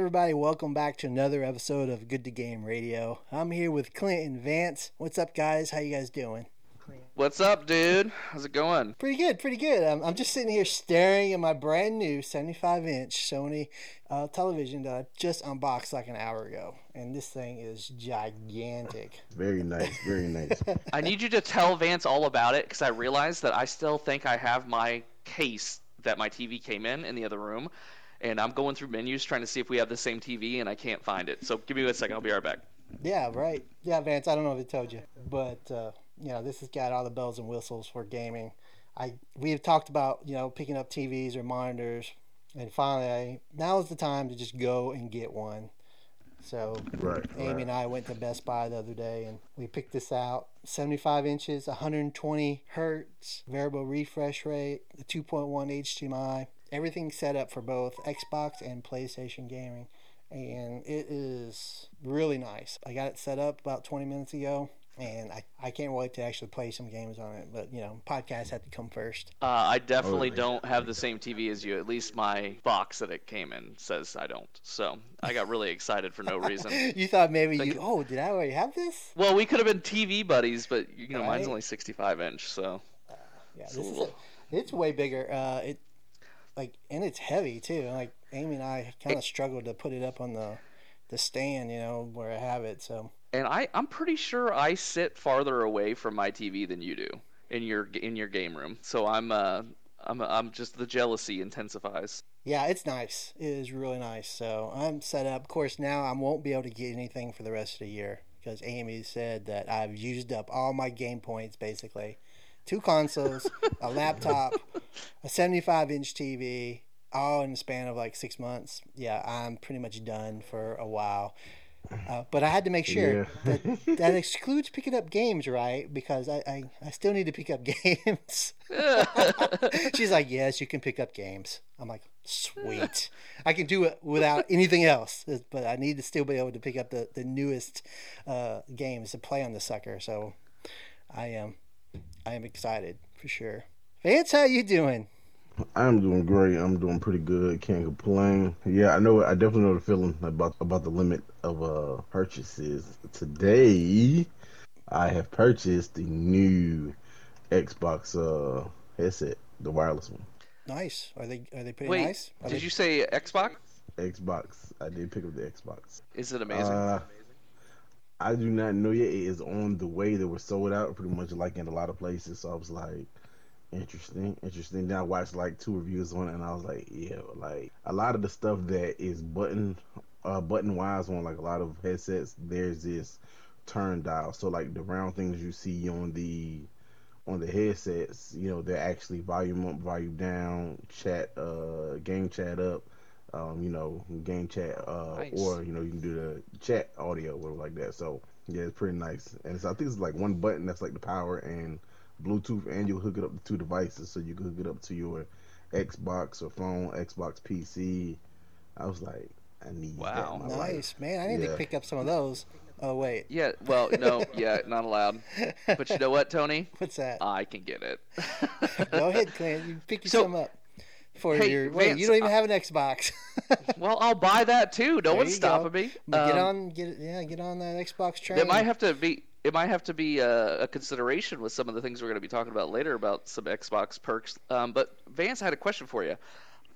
right, everybody, welcome back to another episode of Good to Game Radio. I'm here with Clint and Vance. What's up, guys? How you guys doing? What's up, dude? How's it going? Pretty good, pretty good. I'm, I'm just sitting here staring at my brand new 75 inch Sony uh, television that I just unboxed like an hour ago. And this thing is gigantic. Very nice, very nice. I need you to tell Vance all about it because I realized that I still think I have my case that my TV came in in the other room. And I'm going through menus trying to see if we have the same TV, and I can't find it. So give me a second. I'll be right back. Yeah, right. Yeah, Vance, I don't know if I told you, but uh, you know, this has got all the bells and whistles for gaming. I we have talked about you know picking up TVs or monitors, and finally, I, now is the time to just go and get one. So right, Amy right. and I went to Best Buy the other day, and we picked this out. 75 inches, 120 hertz, variable refresh rate, the 2.1 HDMI, everything set up for both Xbox and PlayStation gaming and it is really nice. I got it set up about 20 minutes ago, and I, I can't wait to actually play some games on it. But you know, podcasts have to come first. Uh, I definitely Oh, don't have the same TV as you. At least my box that it came in says I don't. So I got really excited for no reason. you thought maybe Thank you, you. oh, did I already have this? Well, we could have been TV buddies, but you know, mine's only 65 inch, so Yeah, It's this a is a, it's way bigger. Uh, it like and it's heavy too. Like Amy and I kind of struggled to put it up on the the stand, you know, where I have it. So and I I'm pretty sure I sit farther away from my TV than you do in your in your game room. So I'm uh I'm I'm just the jealousy intensifies. Yeah, it's nice. It is really nice. So I'm set up. Of course, now I won't be able to get anything for the rest of the year because Amy said that I've used up all my game points basically. Two consoles, a laptop, a 75 inch TV, all in the span of like six months. Yeah, I'm pretty much done for a while. Uh, but I had to make sure Yeah. that that excludes picking up games, right? Because I, I, I still need to pick up games. She's like, yes, you can pick up games. I'm like, sweet. I can do it without anything else, but I need to still be able to pick up the, the newest uh, games to play on the sucker. So I am I am excited for sure. Vance, how you doing? I'm doing great. I'm doing pretty good. Can't complain. Yeah, I know. I definitely know the feeling about about the limit of uh purchases. Today, I have purchased the new Xbox uh headset, the wireless one. Nice. Are they are they pretty Wait, nice? Are did they- you say Xbox? Xbox. I did pick up the Xbox. Is it amazing? Uh, I do not know yet. It is on the way. They were sold out pretty much like in a lot of places. So I was like, interesting, interesting. Then I watched like two reviews on it, and I was like, yeah, like a lot of the stuff that is button, uh, button wise on like a lot of headsets. There's this turn dial. So like the round things you see on the on the headsets, you know, they're actually volume up, volume down, chat, uh, game chat up, um, you know, game chat, uh, Nice. or you know, you can do the chat audio or like that. So yeah, it's pretty nice. And so I think it's like one button that's like the power and Bluetooth, and you hook it up to two devices, so you can hook it up to your Xbox or phone, Xbox PC. I was like, I need Wow. that. in my life. nice, man. I need to pick up some of those. Oh wait, yeah. Well, no. Yeah, not allowed. But you know what, Tony? what's that? I can get it. Go ahead, Clint. You pick So- some up for Hey, your. Wait, Vance, you don't even I- have an Xbox. well, I'll buy that too. No There one's stopping go. me. But get Um, on, get yeah, get on that Xbox train. It might have to be. It might have to be a, a consideration with some of the things we're going to be talking about later about some Xbox perks. Um, but Vance, I had a question for you.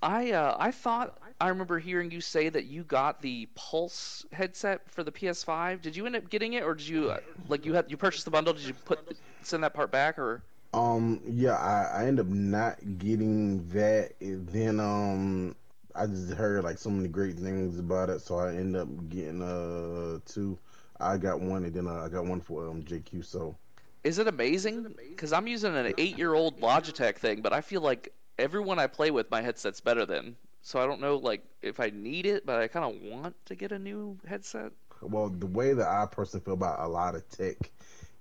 I uh, I thought I remember hearing you say that you got the Pulse headset for the PS5. Did you end up getting it, or did you uh, like you had you purchased the bundle? Did you put send that part back, or Um, yeah, I, I end up not getting that. And then um, I just heard like so many great things about it, so I end up getting uh two. I got one, and then uh, I got one for um JQ. So is it amazing? Because I'm using an eight-year-old Logitech thing, but I feel like everyone I play with, my headset's better than. So I don't know like if I need it, but I kind of want to get a new headset. well, the way that I personally feel about a lot of tech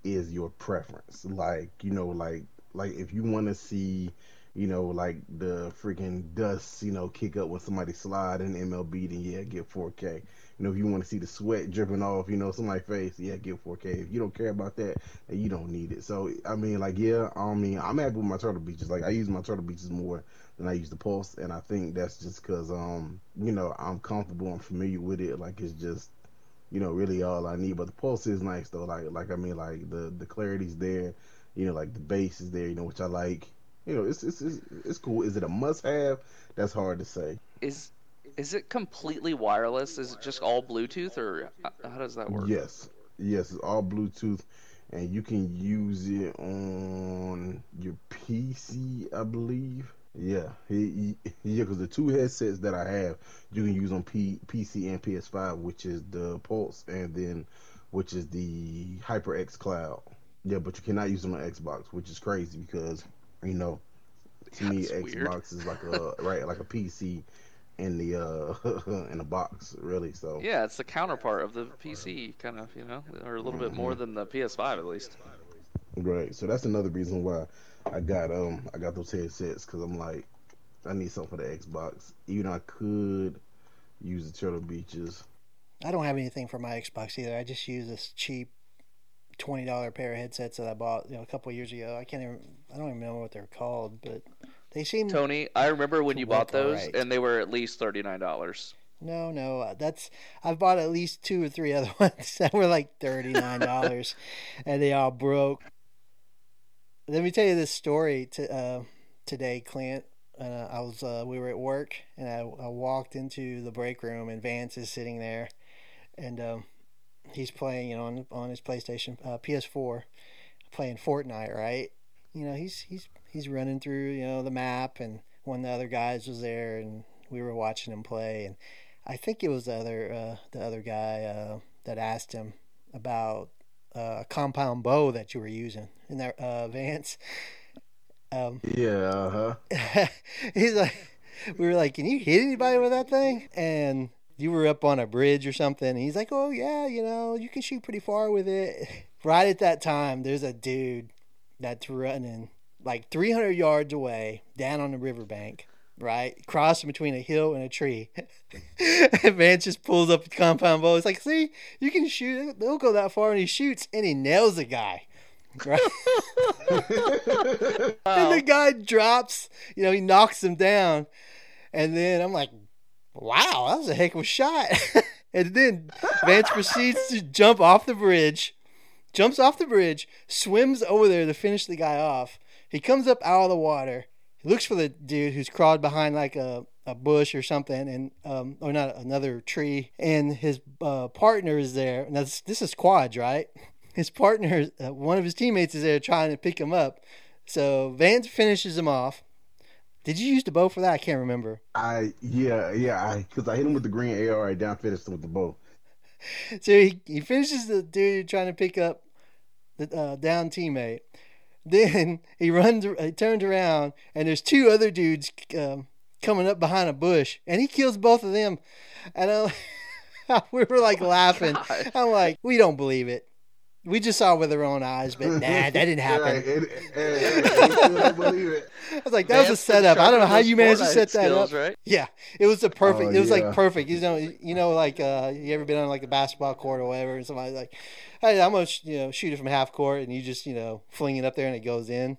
is your preference. Like you know, like like if you want to see. You know, like the freaking dust, you know, kick up when somebody slide in MLB, then yeah, get 4K. You know, if you want to see the sweat dripping off, you know, somebody's face, yeah, get 4K. If you don't care about that, then you don't need it. So I mean, like, yeah, I mean, I'm happy with my turtle beaches. Like, I use my turtle beaches more than I use the pulse, and I think that's just because, um, you know, I'm comfortable, I'm familiar with it. Like, it's just, you know, really all I need. But the pulse is nice though. Like, like I mean, like the the clarity's there. You know, like the bass is there. You know, which I like. You know, it's it's it's, it's cool. Is it a must have? That's hard to say. Is is it completely wireless? Is it just all Bluetooth, or how does that work? Yes, yes, it's all Bluetooth, and you can use it on your PC, I believe. Yeah, he, he, yeah, because the two headsets that I have, you can use on P, PC and PS5, which is the Pulse, and then which is the HyperX Cloud. Yeah, but you cannot use them on Xbox, which is crazy because you know, to me, That's weird. Xbox is like a right, like a PC in the uh in a box, really. So Yeah, it's the counterpart of the PC, kind of, you know, or a little bit more than the PS5 at least. Right. So that's another reason why I got um I got those headsets because I'm like I need something for the Xbox. Even though I could use the Turtle Beaches. I don't have anything for my Xbox either. I just use this cheap twenty dollar pair of headsets that I bought you know a couple of years ago. I can't even I don't even know what they're called, but they seem Tony, I remember when To you bought those, alright. and they were at least thirty nine dollars. No, no, uh, that's I've bought at least two or three other ones that were like thirty nine dollars, and they all broke. Let me tell you this story to, uh, today, Clint. Uh, I was uh, we were at work, and I, I walked into the break room, and Vance is sitting there, and um, he's playing, you know, on on his PlayStation uh, PS4, playing Fortnite, right? You know, he's he's he's running through, you know, the map, and one of the other guys was there, and we were watching him play, and I think it was the other uh, the other guy uh, that asked him about uh, a compound bow that you were using in that uh, Vance. Um, Yeah, uh huh. he's like, we were like, can you hit anybody with that thing? And you were up on a bridge or something. And he's like, oh yeah, you know, you can shoot pretty far with it. Right at that time, there's a dude that's running like 300 yards away down on the riverbank. Right, crossing between a hill and a tree. and Vance just pulls up a compound bow. It's like, see, you can shoot. They'll go that far, and he shoots, and he nails a guy. Right. And the guy drops, you know, he knocks him down. And then I'm like, wow, that was a heck of a shot. and then Vance proceeds to jump off the bridge, jumps off the bridge, swims over there to finish the guy off. He comes up out of the water. He looks for the dude who's crawled behind like a, a bush or something, and um, or not another tree. And his uh, partner is there. Now this, this is quads, right? His partner, uh, one of his teammates, is there trying to pick him up. So Vance finishes him off. Did you use the bow for that? I can't remember. I yeah yeah I because I hit him with the green AR. I down finished him with the bow. So he, he finishes the dude trying to pick up the uh, down teammate. Then he runs, he turns around, and there's two other dudes um, coming up behind a bush, and he kills both of them. And I, we were like laughing. God. I'm like, we don't believe it. We just saw it with our own eyes, but nah, that didn't happen. Right, I it. I was like, that was a setup. I don't know how you managed to set that skills, up. Right? Yeah, it was the perfect. Oh, it was yeah. like perfect. You know, you know, like uh, you ever been on like a basketball court or whatever, and somebody's like, "Hey, I'm gonna sh- you know shoot it from half court," and you just you know fling it up there and it goes in.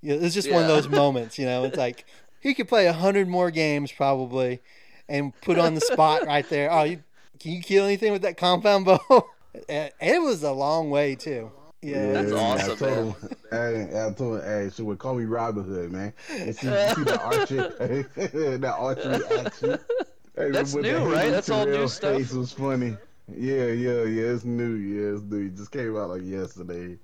You know, it's just one of those moments. You know, it's like he could play a hundred more games probably, and put on the spot right there. Oh, you can you kill anything with that compound bow? And it was a long way too. Yeah, That's Yeah, awesome, I told him, hey, I told him, hey, she would call me Robin Hood, man. And see, see the archery, that archery action. Hey, That's with new, right? That's all new stuff. Face was funny. Yeah, yeah, yeah. It's new. Yeah, it's new. It just came out like yesterday.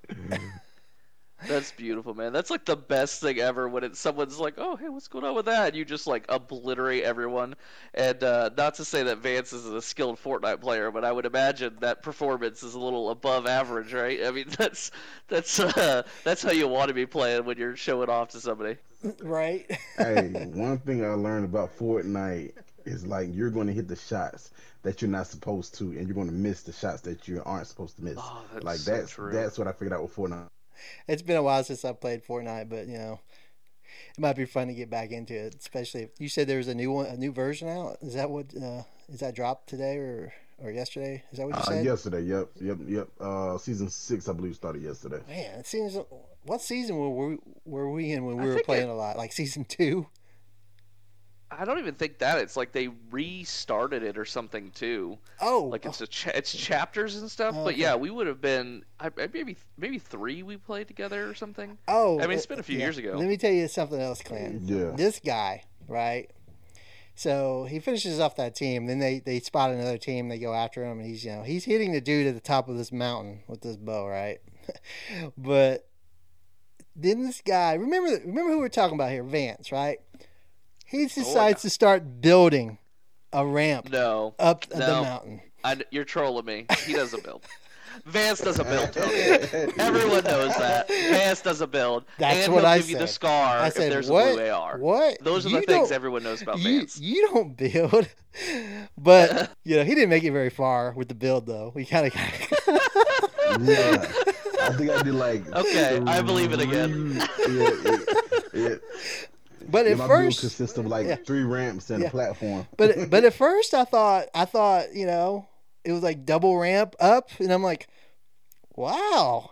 That's beautiful, man. That's like the best thing ever when it's someone's like, "Oh, hey, what's going on with that?" And you just like obliterate everyone. And uh, not to say that Vance is a skilled Fortnite player, but I would imagine that performance is a little above average, right? I mean, that's that's uh, that's how you want to be playing when you're showing off to somebody. right. hey, one thing I learned about Fortnite is like you're going to hit the shots that you're not supposed to, and you're going to miss the shots that you aren't supposed to miss. Oh, that's like so that's true. that's what I figured out with Fortnite. It's been a while since I've played Fortnite, but you know, it might be fun to get back into it. Especially if you said there was a new one, a new version out. Is that what? Uh, is that dropped today or or yesterday. Is that what you Uh, said? yesterday, yep, yep, yep. Uh, season six, I believe, started yesterday. Man, it seems. What season were we, were we in when we I were playing it- a lot? Like season two? I don't even think that. It's like they restarted it or something too. Oh, Like it's oh. a cha- it's chapters and stuff. Oh, But yeah, we would have been I, I- maybe maybe three we played together or something. oh. I mean, it's eh, been a few yeah. years ago. Let me tell you something else, Clint. Yeah. This guy, right? So he finishes off that team. Then they, they spot another team. They go after him, and he's you know he's hitting the dude at the top of this mountain with this bow, right? but then this guy, remember remember who we're talking about here, Vance, right? He oh, decides to start building a ramp No, up the No. mountain. I, you're trolling me. He doesn't build. Vance doesn't build. Tony. Everyone knows that. Vance doesn't build. That's and what he'll I give you the said. scar I if said, there's what? a blue AR. What? Those are You the things everyone knows about you, Vance. you don't build, but you know he didn't make it very far with the build though. We kind of yeah, I think I did like. Okay, I believe it again. Yeah, yeah, yeah. But Yeah, at first, consists of like yeah. three ramps and Yeah. a platform. but but at first I thought I thought you know it was like double ramp up, and I'm like, wow.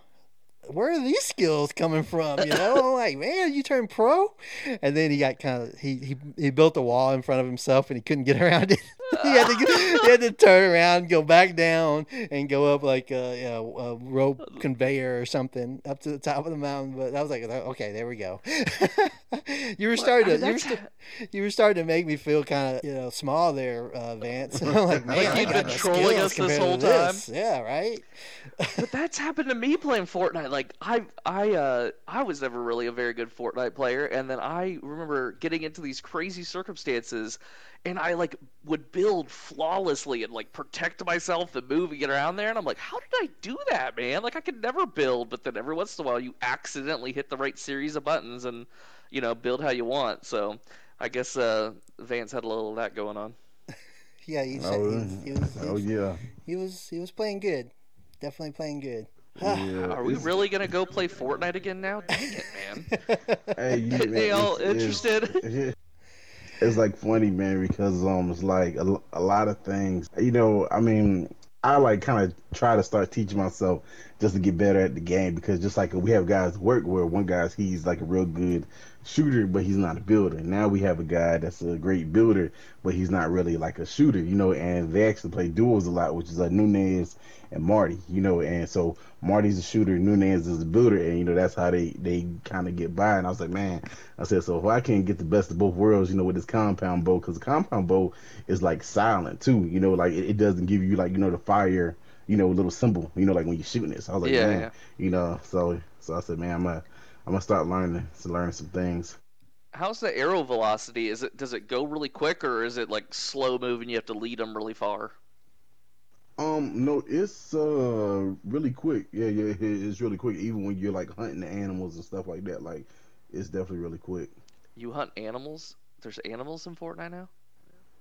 Where are these skills coming from? You know, I'm like, man, you turned pro, and then he got kind of he, he he built a wall in front of himself, and he couldn't get around it. he had to he had to turn around, go back down, and go up like a, you know, a rope conveyor or something up to the top of the mountain. But I was like, okay, there we go. you were starting I mean, to you were, st- you were starting to make me feel kind of you know small there, uh, Vance. I'm like, man, I you've been trolling us this compared to whole this. Yeah, right. but that's happened to me playing Fortnite. Like I, I, uh, I was never really a very good Fortnite player, and then I remember getting into these crazy circumstances, and I like would build flawlessly and like protect myself and move and get around there, and I'm like, how did I do that, man? Like I could never build, but then every once in a while you accidentally hit the right series of buttons and, you know, build how you want. So. I guess uh, Vance had a little of that going on. Yeah, he, said, Oh, he, he, was, he, oh was, yeah. he was he was playing good, definitely playing good. yeah. Are we it's- really gonna go play Fortnite again now? Dang it, man! Hey, you, man, They all interested? It's like funny, man, because um, it's like a, a lot of things. You know, I mean, I like kind of try to start teaching myself just to get better at the game because just like we have guys work where one guy's he's like a real good shooter, but he's not a builder. Now we have a guy that's a great builder, but he's not really like a shooter, you know. And they actually play duos a lot, which is like Nunez and Marty, you know. And so Marty's a shooter, Nunez is a builder, and you know that's how they they kind of get by. And I was like, man, I said, so if I can't get the best of both worlds, you know, with this compound bow, because the compound bow is like silent too, you know, like it, it doesn't give you like you know the fire, you know, little symbol, you know, like when you're shooting it. So I was like, Yeah, man, yeah. you know, so so I said, man, I'm gonna I'm gonna start learning to learn some things. How's the arrow velocity? Is it does it go really quick or is it like slow moving? You have to lead them really far. Um, no, it's uh really quick. Yeah, yeah, it's really quick. Even when you're like hunting the animals and stuff like that, like it's definitely really quick. You hunt animals? There's animals in Fortnite now.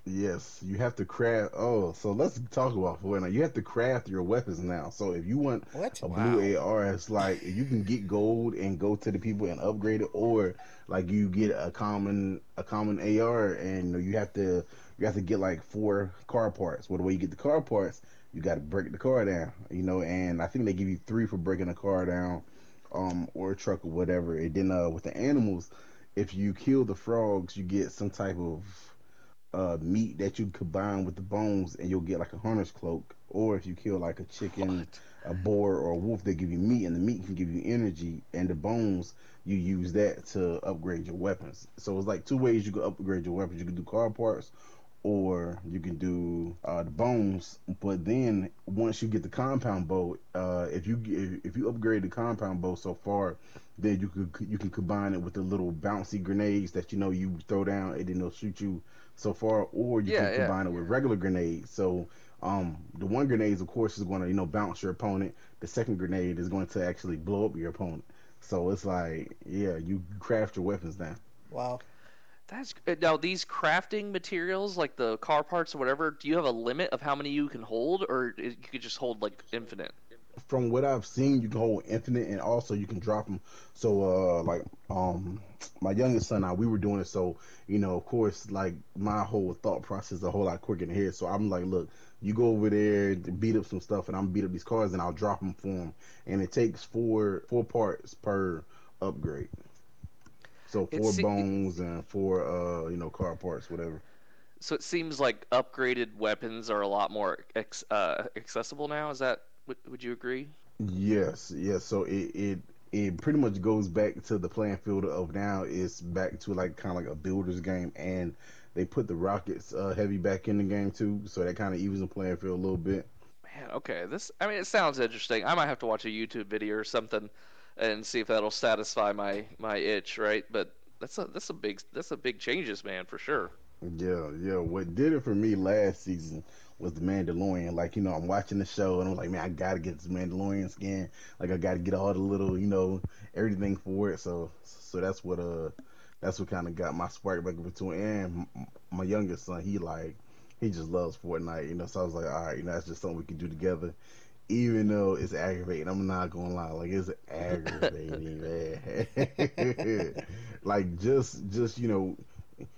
Yes, you have to craft. Oh, so let's talk about Fortnite. You have to craft your weapons now. So if you want What? a blue AR, it's like you can get gold and go to the people and upgrade it, or like you get a common a common AR and you have to you have to get like four car parts. Well, the way you get the car parts, you got to break the car down, you know. And I think they give you three for breaking a car down, um, or a truck or whatever. And then uh, with the animals, if you kill the frogs, you get some type of uh, meat that you combine with the bones, and you'll get like a hunter's cloak. Or if you kill like a chicken, a boar, or a wolf, they give you meat, and the meat can give you energy, and the bones you use that to upgrade your weapons. So it's like two ways you can upgrade your weapons. You can do car parts, or you can do uh, the bones. But then once you get the compound bow, uh, if you if, if you upgrade the compound bow so far, then you could you can combine it with the little bouncy grenades that you know you throw down, and then they'll shoot you so far, or you Yeah, can yeah. combine it with regular grenades. So um, the one grenade, of course, is going to you know bounce your opponent. The second grenade is going to actually blow up your opponent. So it's like, yeah, you craft your weapons now. Wow. That's uh, now these crafting materials like the car parts or whatever. Do you have a limit of how many you can hold, or you could just hold like infinite? from what I've seen, you can hold infinite, and also you can drop them. So, uh, like, um, my youngest son, I we were doing it. So, you know, of course, like my whole thought process is a whole lot quicker in here. So I'm like, look, you go over there beat up some stuff, and I'm beat up these cars, and I'll drop them for him. And it takes four four parts per upgrade. So four It's- bones and four, uh, you know, car parts, whatever. So it seems like upgraded weapons are a lot more ex- uh, accessible now. Is that would, would you agree? Yes, yes. So it, it it pretty much goes back to the playing field of now. It's back to like kind of like a builder's game, and they put the rockets uh, heavy back in the game too, so that kind of evens the playing field a little bit. Man, okay. This I mean, it sounds interesting. I might have to watch a YouTube video or something and see if that'll satisfy my my itch, right? But that's a that's a big that's a big changes, man, for sure. Yeah, yeah. What did it for me last season was the Mandalorian. Like, you know, I'm watching the show and I'm like, man, I gotta get this Mandalorian skin. Like, I gotta get all the little, you know, everything for it. So, so that's what uh, that's what kind of got my spark back between. And my youngest son, he like, he just loves Fortnite. You know, so I was like, all right, you know, that's just something we can do together. Even though it's aggravating, I'm not gonna lie, like it's aggravating, man. like just, just you know,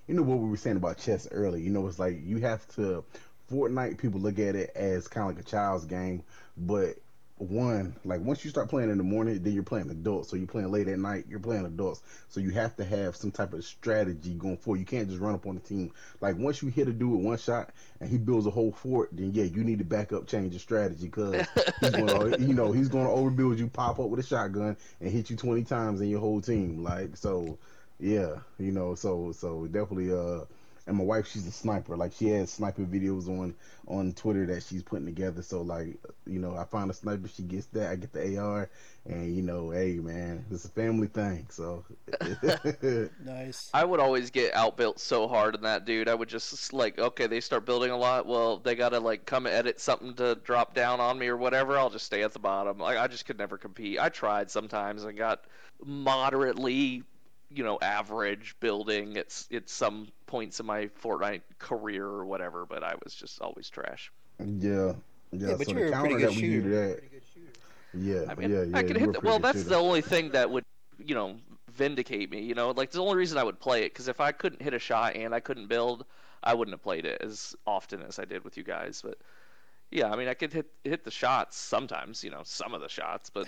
you know what we were saying about chess earlier. You know, it's like you have to. Fortnite people look at it as kind of like a child's game, but one like once you start playing in the morning, then you're playing adults. So you're playing late at night, you're playing adults. So you have to have some type of strategy going forward. You can't just run up on the team. Like once you hit a dude with one shot and he builds a whole fort, then yeah, you need to back up, change your strategy because he's going to, you know, he's going to overbuild you, pop up with a shotgun and hit you 20 times in your whole team. Like so, yeah, you know, so so definitely uh and my wife she's a sniper like she has sniper videos on on twitter that she's putting together so like you know i find a sniper she gets that i get the ar and you know hey man it's a family thing so Nice. I would always get outbuilt so hard in that dude. I would just like, okay, they start building a lot. Well, they gotta like come edit something to drop down on me or whatever. I'll just stay at the bottom. Like I just could never compete. I tried sometimes and got moderately, you know, average building at at some points in my Fortnite career or whatever. But I was just always trash. yeah yeah, Yeah, but so you're a pretty good that we do to shooter. that yeah I mean, yeah yeah I could hit. The, well, that's shooter. the only thing that would, you know, vindicate me. You know, like the only reason I would play it because if I couldn't hit a shot and I couldn't build, I wouldn't have played it as often as I did with you guys. But yeah, I mean, I could hit hit the shots sometimes. You know, some of the shots, but.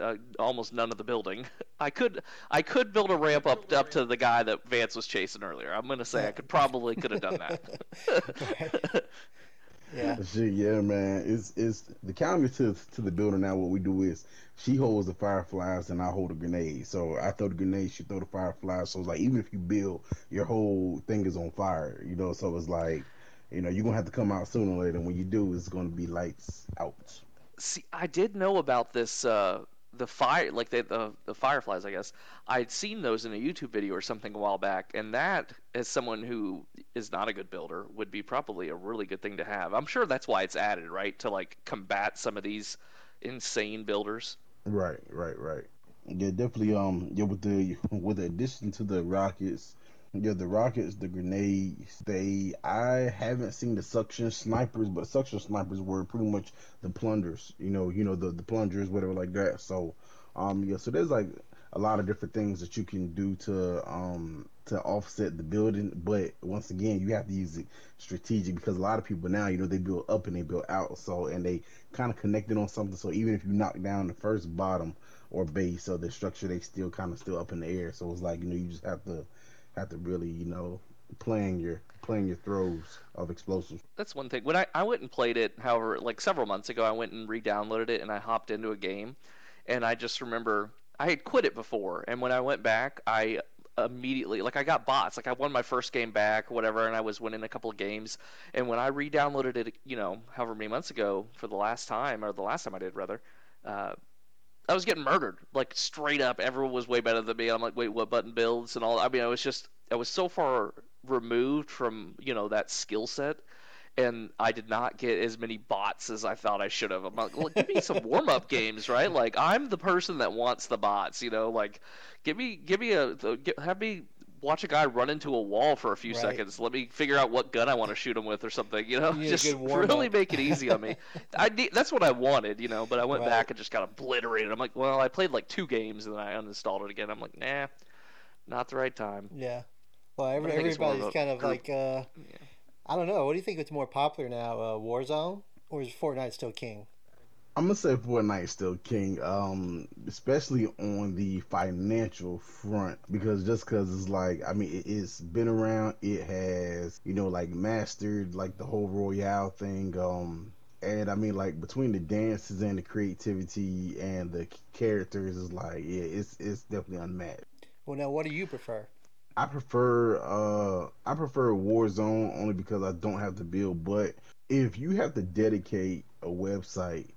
Uh, almost none of the building. I could I could build a ramp up up to the guy that Vance was chasing earlier. I'm gonna say I could probably could have done that. Yeah. Shit, yeah, man. It's it's the counter to to the building now. What we do is she holds the fireflies and I hold the grenade. So I throw the grenade, she throw the fireflies. So it's like even if you build, your whole thing is on fire. You know, so it's like, you know, you're gonna have to come out sooner or later. And when you do, it's gonna be lights out. See, I did know about this. Uh, the fire, like the, the the fireflies, I guess. I'd seen those in a YouTube video or something a while back, and that, as someone who is not a good builder, would be probably a really good thing to have. I'm sure that's why it's added, right, to like combat some of these insane builders. Right, right, right. Yeah, definitely. Um, yeah, with the with the addition to the rockets, yeah, the rockets, the grenades. They, I haven't seen the suction snipers, but suction snipers were pretty much the plunders. You know, you know the the plungers, whatever like that. So, um, yeah. So there's like a lot of different things that you can do to um to offset the building, but once again, you have to use it strategic because a lot of people now, you know, they build up and they build out. So, and they kind of connected on something. So even if you knock down the first bottom or base of the structure, they still kind of still up in the air. So it's like you know you just have to to really you know playing your playing your throws of explosives. That's one thing. When I, I went and played it, however, like several months ago, I went and re-downloaded it and I hopped into a game, and I just remember I had quit it before, and when I went back, I immediately like I got bots. Like I won my first game back, whatever, and I was winning a couple of games. And when I re-downloaded it, you know, however many months ago for the last time, or the last time I did rather, uh, I was getting murdered, like straight up. Everyone was way better than me. I'm like, wait, what button builds and all? I mean, I was just, I was so far removed from, you know, that skill set, and I did not get as many bots as I thought I should have. I'm like, look, give me some warm up games, right? Like, I'm the person that wants the bots, you know, like, give me, give me a, have me watch a guy run into a wall for a few Right. seconds. Let me figure out what gun I want to shoot him with or something. You know, You just really make it easy on me. I need, that's what I wanted, you know. But I went Right. back and just got obliterated. I'm like, well, I played like two games and then I uninstalled it again. I'm like, nah, not the right time. Yeah. Well, every, I think it's more of everybody's kind of group- like, uh, I don't know. What do you think is more popular now, uh, Warzone or is Fortnite still king? I'm gonna say Fortnite's still king, um, especially on the financial front, because just because it's like, I mean, it, it's been around, it has, you know, like mastered like the whole Royale thing, um, and I mean, like between the dances and the creativity and the characters, is like, yeah, it's it's definitely unmatched. Well, now, what do you prefer? I prefer uh I prefer Warzone only because I don't have to build, but if you have to dedicate a website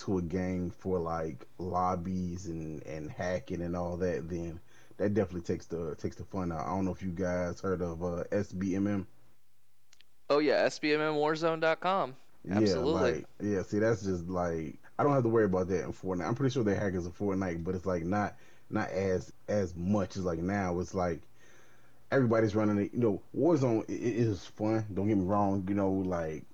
to a game for like lobbies and and hacking and all that, then that definitely takes the takes the fun out. I don't know if you guys heard of uh, SBMM. Oh yeah, SBMMWarzone.com. Absolutely. Yeah, like yeah. See, that's just like I don't have to worry about that in Fortnite. I'm pretty sure they hackers in Fortnite, but it's like not not as as much as like now. It's like everybody's running it. You know, Warzone it, it is fun. Don't get me wrong. You know, like,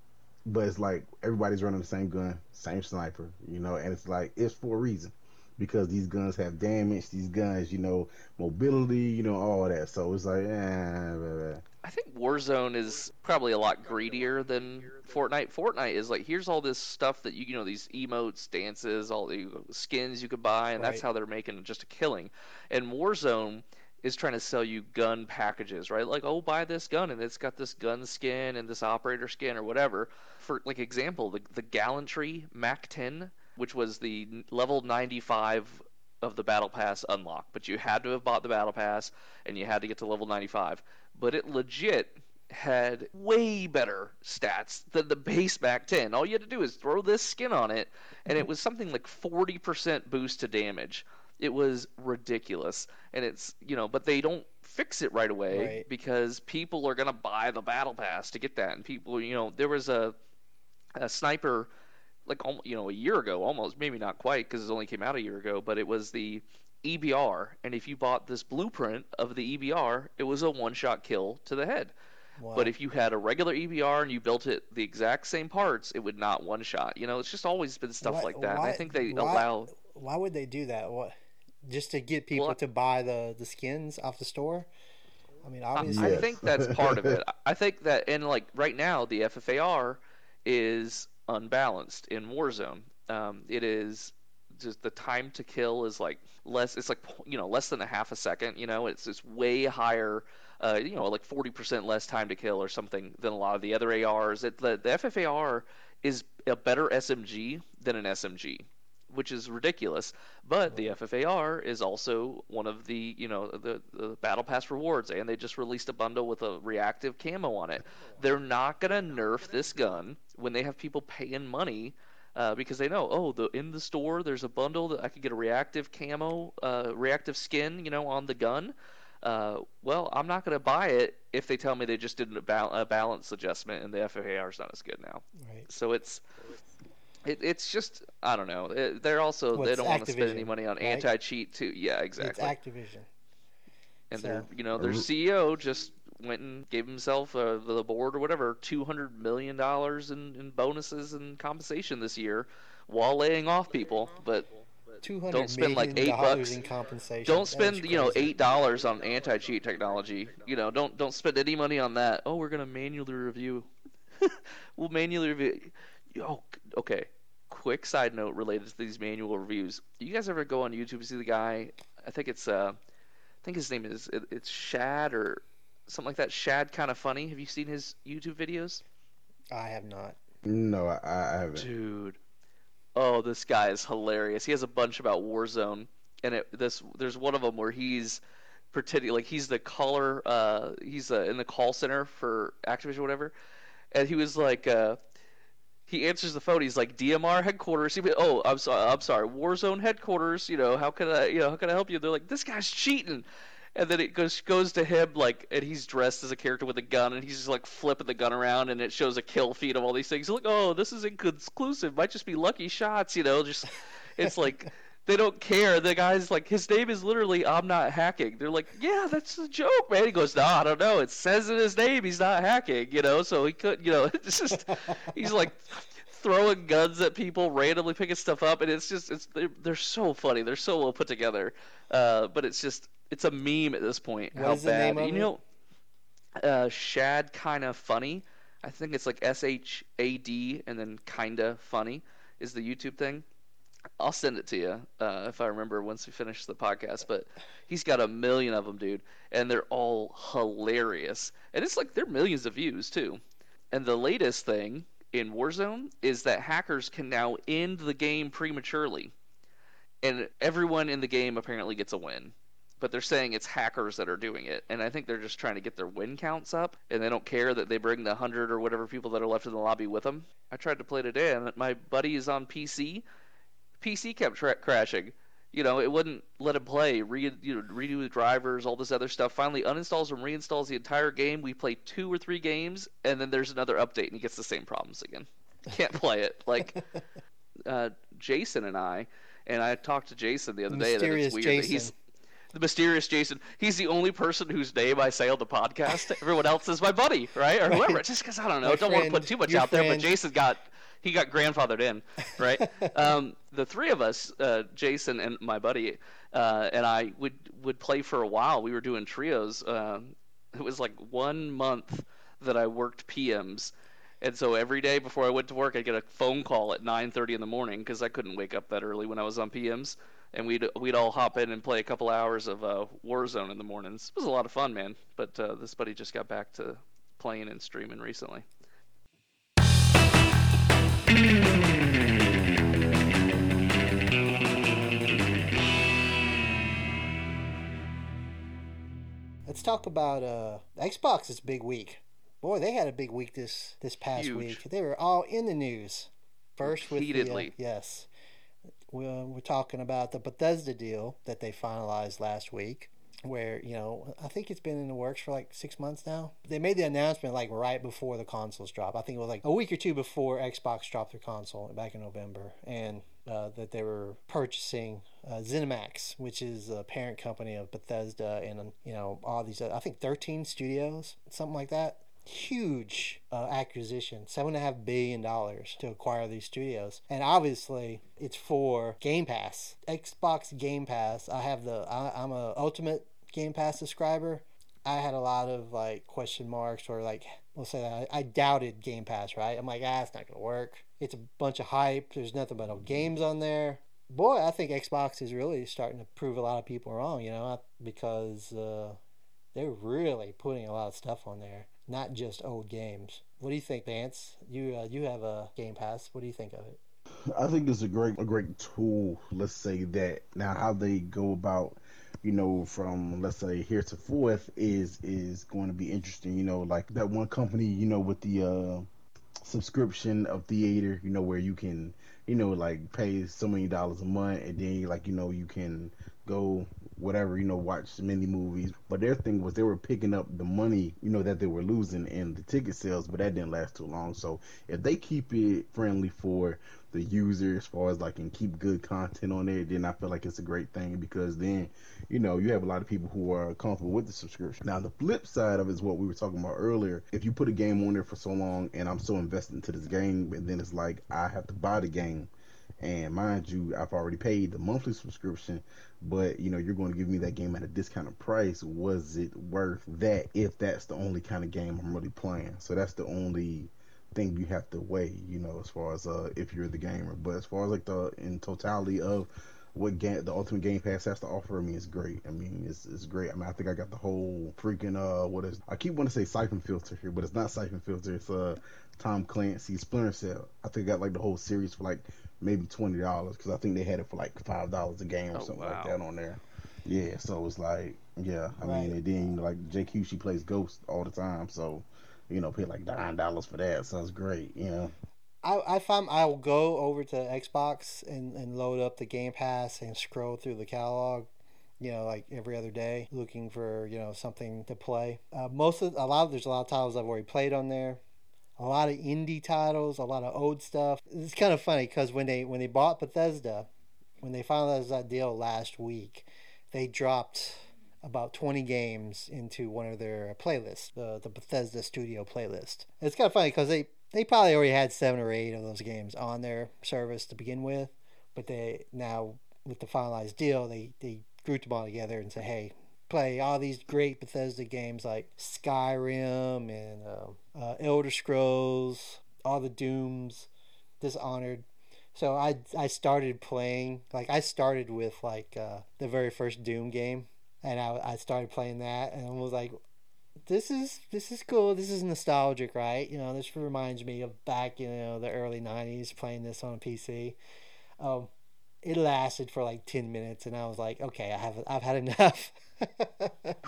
but it's like everybody's running the same gun, same sniper. You know, and it's like it's for a reason because these guns have damage. These guns, you know, mobility. You know, all that. So it's like, eh, blah, blah. I think Warzone is probably a lot greedier than Fortnite. Fortnite is like, here's all this stuff that you, you know, these emotes, dances, all the skins you could buy, and that's how they're making just a killing. And Warzone is trying to sell you gun packages, right? Like, oh, buy this gun, and it's got this gun skin and this operator skin or whatever. For like example, the the Gallantry Mac 10, which was the level 95 of the battle pass unlock, but you had to have bought the battle pass and you had to get to level 95. But it legit had way better stats than the base Mac 10. All you had to do is throw this skin on it, and it mm-hmm. was something like 40% boost to damage. It was ridiculous, and it's you know, but they don't fix it right away Right. because people are gonna buy the battle pass to get that, and people, you know, there was a a sniper like you know a year ago almost maybe not quite because it only came out a year ago but it was the EBR and if you bought this blueprint of the EBR it was a one shot kill to the head Wow. but if you had a regular EBR and you built it the exact same parts it would not one shot you know it's just always been stuff Why- like that and I think they why- allow Why would they do that? What? Just to get people Well, to buy the, the skins off the store? I mean, I- obviously. I Yes. think that's part of it. I think that, and like right now, the FFAR is unbalanced in Warzone. Um, it is just the time to kill is like less. It's like you know less than a half a second. You know, it's it's way higher. Uh, you know, like forty percent less time to kill or something than a lot of the other ARs. It, the the FFAR is a better SMG than an SMG. Which is ridiculous, but the FFAR is also one of the you know the, the battle pass rewards, and they just released a bundle with a reactive camo on it. They're not gonna nerf this gun when they have people paying money uh, because they know oh the in the store there's a bundle that I could get a reactive camo, uh, reactive skin you know on the gun. Uh, well, I'm not gonna buy it if they tell me they just did a, bal- a balance adjustment and the FFAR is not as good now. Right. So it's it, it's just I don't know. It, they're also Well, they don't want to spend any money on right? anti cheat too. Yeah, exactly. It's Activision. and so- their you know their. CEO just went and gave himself uh, the board or whatever two hundred million dollars in, in bonuses and compensation this year while laying off people. But Two hundred Don't spend, like, million eight dollars bucks. in compensation. don't spend you know eight dollars on anti cheat technology. You know don't don't spend any money on that. Oh, we're gonna manually review. we'll manually review. Oh, okay. Quick side note related to these manual reviews. Do You guys ever go on YouTube and see the guy? I think it's uh, I think his name is it, it's Shad or something like that. Shad kind of funny. Have you seen his YouTube videos? I have not. No, I, I haven't. Dude, oh, this guy is hilarious. He has a bunch about Warzone, and it, this there's one of them where he's pretending like he's the caller. Uh, he's uh, in the call center for Activision, or whatever, and he was like. Uh, he answers the phone. He's like DMR headquarters. He, oh, I'm sorry. I'm sorry. Warzone headquarters. You know how can I? You know how can I help you? They're like this guy's cheating. And then it goes goes to him like, and he's dressed as a character with a gun, and he's just like flipping the gun around, and it shows a kill feed of all these things. Like, oh, this is inconclusive. Might just be lucky shots, you know. Just it's like they don't care. The guy's like, his name is literally I'm not hacking. They're like, yeah, that's a joke, man. He goes, no, I don't know. It says in his name he's not hacking, you know. So he could, you know, it's just he's like throwing guns at people, randomly picking stuff up, and it's just it's they're, they're so funny. They're so well put together. Uh, but it's just it's a meme at this point. What how bad you know? Uh, Shad kind of funny. I think it's like S H A D and then kinda funny is the YouTube thing. I'll send it to you uh, if I remember once we finish the podcast. But he's got a million of them, dude, and they're all hilarious. And it's like they're millions of views too. And the latest thing in Warzone is that hackers can now end the game prematurely, and everyone in the game apparently gets a win. But they're saying it's hackers that are doing it, and I think they're just trying to get their win counts up, and they don't care that they bring the hundred or whatever people that are left in the lobby with them. I tried to play today, and my buddy is on PC. PC kept tra- crashing. You know, it wouldn't let him play. Re- you know, redo the drivers, all this other stuff. Finally, uninstalls and reinstalls the entire game. We play two or three games, and then there's another update, and he gets the same problems again. Can't play it. Like uh, Jason and I, and I talked to Jason the other day that Mysterious it's weird Jason. that he's the mysterious Jason. He's the only person whose name I say on the podcast. Everyone else is my buddy, right, or whoever. Right. Just because I don't know, My don't want to put too much out there, but friend. Jason got he got grandfathered in, right? um, the three of us, uh, Jason and my buddy, uh, and I would would play for a while. We were doing trios. Um, it was like one month that I worked PMs. And so every day before I went to work, I'd get a phone call at 9:30 in the morning because I couldn't wake up that early when I was on PMs, and we'd we'd all hop in and play a couple hours of uh, Warzone in the mornings. It was a lot of fun, man. But uh, this buddy just got back to playing and streaming recently. Let's talk about uh, Xbox's big week. Boy, they had a big week this this past Huge. week. They were all in the news. First with the, uh, yes, we're, we're talking about the Bethesda deal that they finalized last week. Where you know, I think it's been in the works for like six months now. They made the announcement like right before the consoles drop. I think it was like a week or two before Xbox dropped their console back in November, and uh, that they were purchasing uh, ZeniMax, which is a parent company of Bethesda, and um, you know all these. Uh, I think thirteen studios, something like that. Huge uh, acquisition, seven and a half billion dollars to acquire these studios, and obviously it's for Game Pass, Xbox Game Pass. I have the. I, I'm a Ultimate Game Pass subscriber. I had a lot of like question marks or like we'll say that I, I doubted Game Pass, right? I'm like, ah, it's not gonna work. It's a bunch of hype. There's nothing but no games on there. Boy, I think Xbox is really starting to prove a lot of people wrong, you know, because uh, they're really putting a lot of stuff on there, not just old games. What do you think, Vance? You uh, you have a Game Pass. What do you think of it? I think it's a great a great tool. Let's say that now how they go about, you know, from let's say here to forth is is going to be interesting. You know, like that one company, you know, with the uh, subscription of theater, you know, where you can, you know, like pay so many dollars a month, and then like you know you can go whatever you know watch many movies but their thing was they were picking up the money you know that they were losing in the ticket sales but that didn't last too long so if they keep it friendly for the user as far as like and keep good content on there then i feel like it's a great thing because then you know you have a lot of people who are comfortable with the subscription now the flip side of it is what we were talking about earlier if you put a game on there for so long and i'm so invested into this game and then it's like i have to buy the game and mind you, I've already paid the monthly subscription, but you know, you're going to give me that game at a discounted price. Was it worth that if that's the only kind of game I'm really playing? So that's the only thing you have to weigh, you know, as far as uh if you're the gamer. But as far as like the in totality of what game the Ultimate Game Pass has to offer, I mean, it's great. I mean, it's it's great. I mean, I think I got the whole freaking uh what is I keep wanting to say Siphon Filter here, but it's not Siphon Filter. It's uh Tom Clancy Splinter Cell. I think I got like the whole series for like maybe twenty dollars because I think they had it for like five dollars a game or Oh, something wow. like that on there. Yeah, so it's like yeah, I Right. mean, and then like JQ, she plays Ghost all the time, so you know, pay like nine dollars for that. Sounds great, you know. I, I find I will go over to Xbox and, and load up the Game Pass and scroll through the catalog, you know, like every other day, looking for you know something to play. Uh, most of a lot of there's a lot of titles I've already played on there, a lot of indie titles, a lot of old stuff. It's kind of funny because when they when they bought Bethesda, when they finalized that deal last week, they dropped about 20 games into one of their playlists, the, the Bethesda Studio playlist. It's kind of funny because they, they probably already had seven or eight of those games on their service to begin with, but they now, with the finalized deal, they, they grouped them all together and said, hey, play all these great Bethesda games like Skyrim and uh, uh, Elder Scrolls, all the Dooms, Dishonored. So I I started playing like I started with like uh, the very first Doom game, and I I started playing that and I was like, this is this is cool. This is nostalgic, right? You know, this reminds me of back you know the early '90s playing this on a PC. Um, it lasted for like 10 minutes and i was like okay i have i've had enough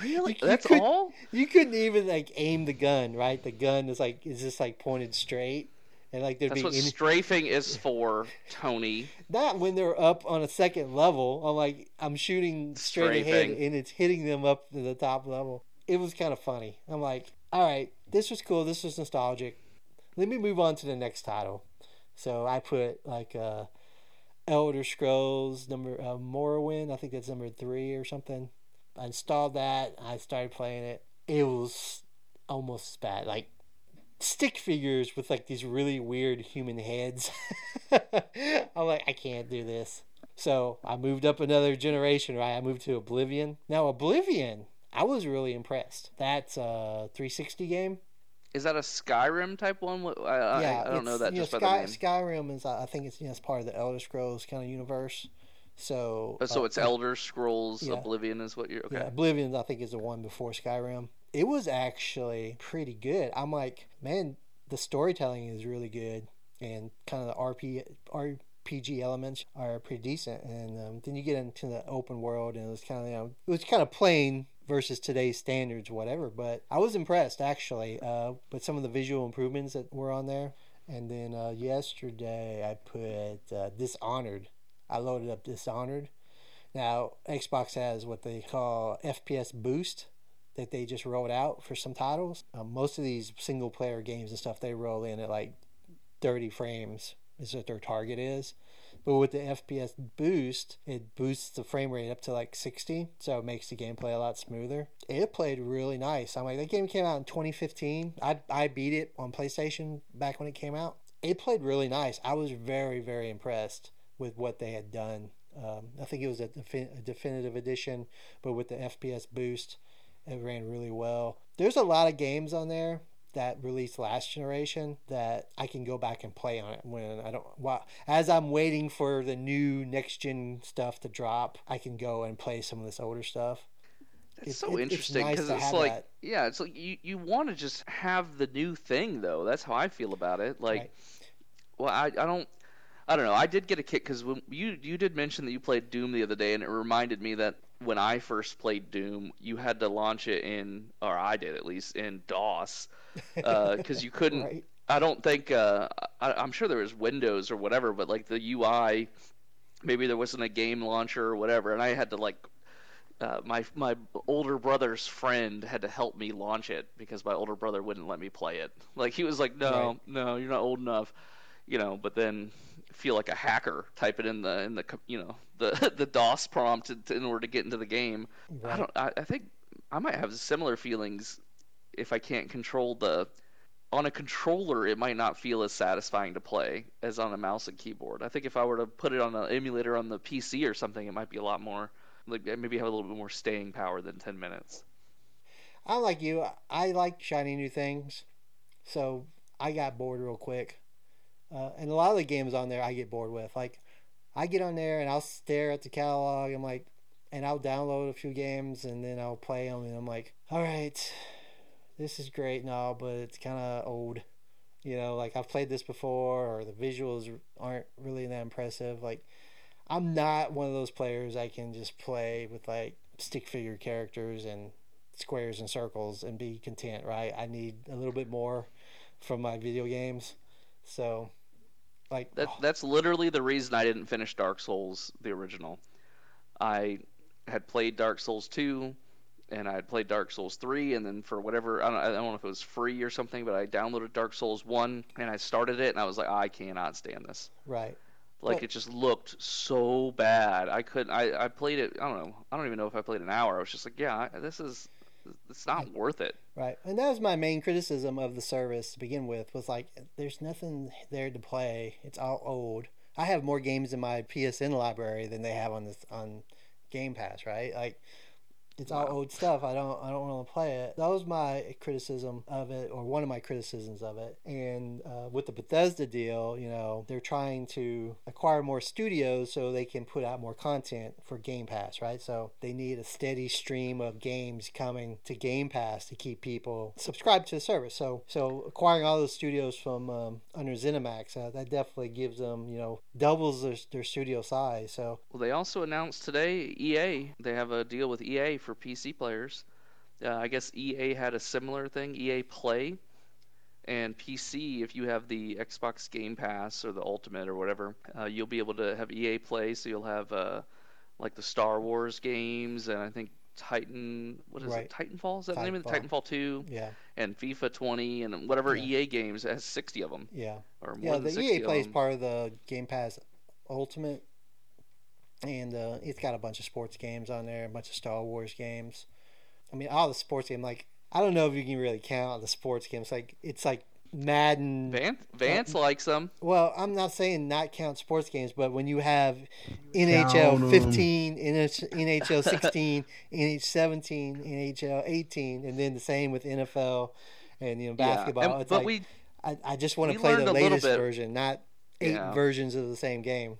really You- you that's could- all you couldn't even like aim the gun right the gun is like is just like pointed straight and like there'd that's be what any, strafing is for tony. Not when they're up on a second level i'm like i'm shooting straight ahead and it's hitting them up to the top level. It was kind of funny. I'm like all right this was cool. This was nostalgic. Let me move on to the next title. So i put like uh elder scrolls number uh, morrowind. I think that's number three or something. I installed that. I started playing it. It was almost bad. Like stick figures with like these really weird human heads. I'm like i can't do this. So i moved up another generation right? I moved to oblivion. Now oblivion i was really impressed. That's a 360 game. Is that a skyrim type one? I, I, yeah, I don't know that just by Sky, the name. Skyrim is, I think it's, you know, it's part of the Elder Scrolls kind of universe. So, so uh, it's elder scrolls yeah. oblivion is what you're okay. Yeah, Oblivion, I think, is the one before Skyrim. It was actually pretty good. I'm like, man, the storytelling is really good, and kind of the RP, RPG elements are pretty decent. And um, then you get into the open world, and it was kind of, you know, it was kind of plain versus today's standards, whatever. But I was impressed actually uh, with some of the visual improvements that were on there. And then uh, yesterday I put uh, Dishonored. I loaded up Dishonored. Now, Xbox has what they call FPS boost that they just rolled out for some titles. Um, most of these single player games and stuff, they roll in at like 30 frames, is what their target is. But with the FPS boost, it boosts the frame rate up to like 60, so it makes the gameplay a lot smoother. It played really nice. I'm like, that game came out in 2015. I, I beat it on PlayStation back when it came out. It played really nice. I was very, very impressed with what they had done. Um, I think it was a, defi- a definitive edition, but with the FPS boost, it ran really well. There's a lot of games on there that released last generation that I can go back and play on it when I don't. While, as I'm waiting for the new next gen stuff to drop, I can go and play some of this older stuff. It's It- so it- interesting nice because it's have like, that. yeah, it's like you, you want to just have the new thing though. That's how I feel about it. Like, Right. well, I, I don't, I don't know. I did get a kick because you you did mention that you played Doom the other day, and it reminded me that when I first played Doom, you had to launch it in, or I did at least in DOS, because you couldn't. Right. I don't think uh, I, I'm sure there was Windows or whatever, but like the UI, maybe there wasn't a game launcher or whatever, and I had to like uh, my my older brother's friend had to help me launch it because my older brother wouldn't let me play it. Like he was like, "No, Right. no, you're not old enough," you know. But then feel like a hacker, type it in the in the you know the the DOS prompt in order to get into the game. I don't. I, I think I might have similar feelings if I can't control the. On a controller, it might not feel as satisfying to play as on a mouse and keyboard. I think if I were to put it on an emulator on the PC or something, it might be a lot more like maybe have a little bit more staying power than 10 minutes. I'm like you. I like shiny new things, so I got bored real quick. Uh, and a lot of the games on there, I get bored with. Like, I get on there and I'll stare at the catalog. I'm like, and I'll download a few games and then I'll play them. And I'm like, all right, this is great and all, but it's kind of old. You know, like I've played this before, or the visuals aren't really that impressive. Like, I'm not one of those players I can just play with like stick figure characters and squares and circles and be content, right? I need a little bit more from my video games. So, like, That oh. that's literally the reason I didn't finish Dark Souls the original. I had played Dark Souls 2 and I had played Dark Souls 3 and then for whatever I don't, I don't know if it was free or something, but I downloaded Dark Souls 1 and I started it and I was like, I cannot stand this. right. Like Well- it just looked so bad. I couldn't. I, I played it. I don't know. I don't even know if I played an hour. I was just like, yeah, this is. It's not worth it. Right, and that was my main criticism of the service to begin with. Was like, there's nothing there to play. It's all old. I have more games in my PSN library than they have on this on Game Pass. Right, like it's all old stuff. I don't I don't want to play it. That was my criticism of it, or one of my criticisms of it. And uh, with the Bethesda deal, you know, they're trying to acquire more studios so they can put out more content for Game Pass, right? So they need a steady stream of games coming to Game Pass to keep people subscribed to the service. So so acquiring all those studios from um, under ZeniMax, uh, that definitely gives them, you know, doubles their, their studio size. So Well, they also announced today EA. They have a deal with EA for PC players. Uh, I guess EA had a similar thing, EA Play, and PC. If you have the Xbox Game Pass or the Ultimate or whatever, uh, you'll be able to have EA Play. So you'll have uh, like the Star Wars games, and I think Titan. What is Right. it? Titanfall? Is that the name of it? Titanfall. Titanfall 2 yeah, and FIFA 20 and whatever Yeah. EA games. It has 60 of them yeah. or more Yeah, than the 60 EA Play is part of the Game Pass Ultimate, and uh, it's got a bunch of sports games on there, a bunch of Star Wars games. I mean, all the sports games. Like, I don't know if you can really count the sports games. Like, it's like Madden. Vance, Vance likes them. Well, I'm not saying not count sports games, but when you have Count NHL 'em. 15, NH- NHL 16, NH 17, NHL 18, and then the same with NFL and you know basketball. Yeah. and- it's but like, we I, I just want to play the latest bit- version, not eight Yeah. versions of the same game.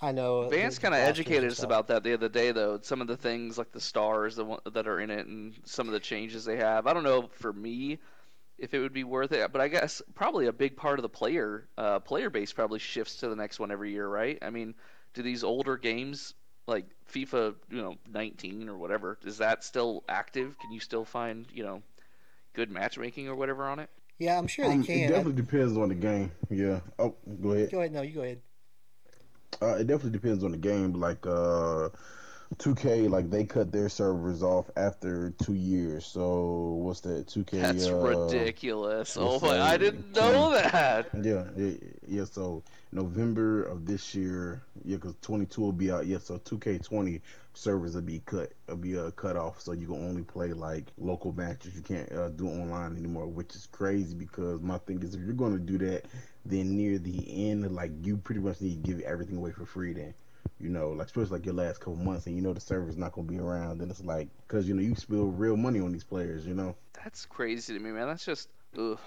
I know Vance kind of educated us about that the other day, though. Some of the things like the stars the one, that are in it and some of the changes they have. I don't know for me if it would be worth it, but I guess probably a big part of the player uh, player base probably shifts to the next one every year, right? I mean, do these older games like FIFA, you know, 19 or whatever, is that still active? Can you still find you know good matchmaking or whatever on it? Yeah, I'm sure Um, they it can. I- definitely depends on the game. Yeah. Oh, go ahead. go ahead. No, you go ahead. Uh, it definitely depends on the game. Like uh, 2K, like they cut their servers off after two years. So what's that? 2K. That's uh, ridiculous. Oh my, that? I didn't know that. Yeah, yeah, yeah. So November of this year, yeah, because 22 will be out. Yeah, so 2K20 servers will be cut, will be uh, cut off. So you can only play like local matches. You can't uh, do online anymore, which is crazy. Because my thing is, if you're going to do that, then near the end, like you pretty much need to give everything away for free. Then, you know, like especially like your last couple months, and you know the server's not going to be around. Then it's like because you know you spill real money on these players. You know. That's crazy to me, man. That's just ugh,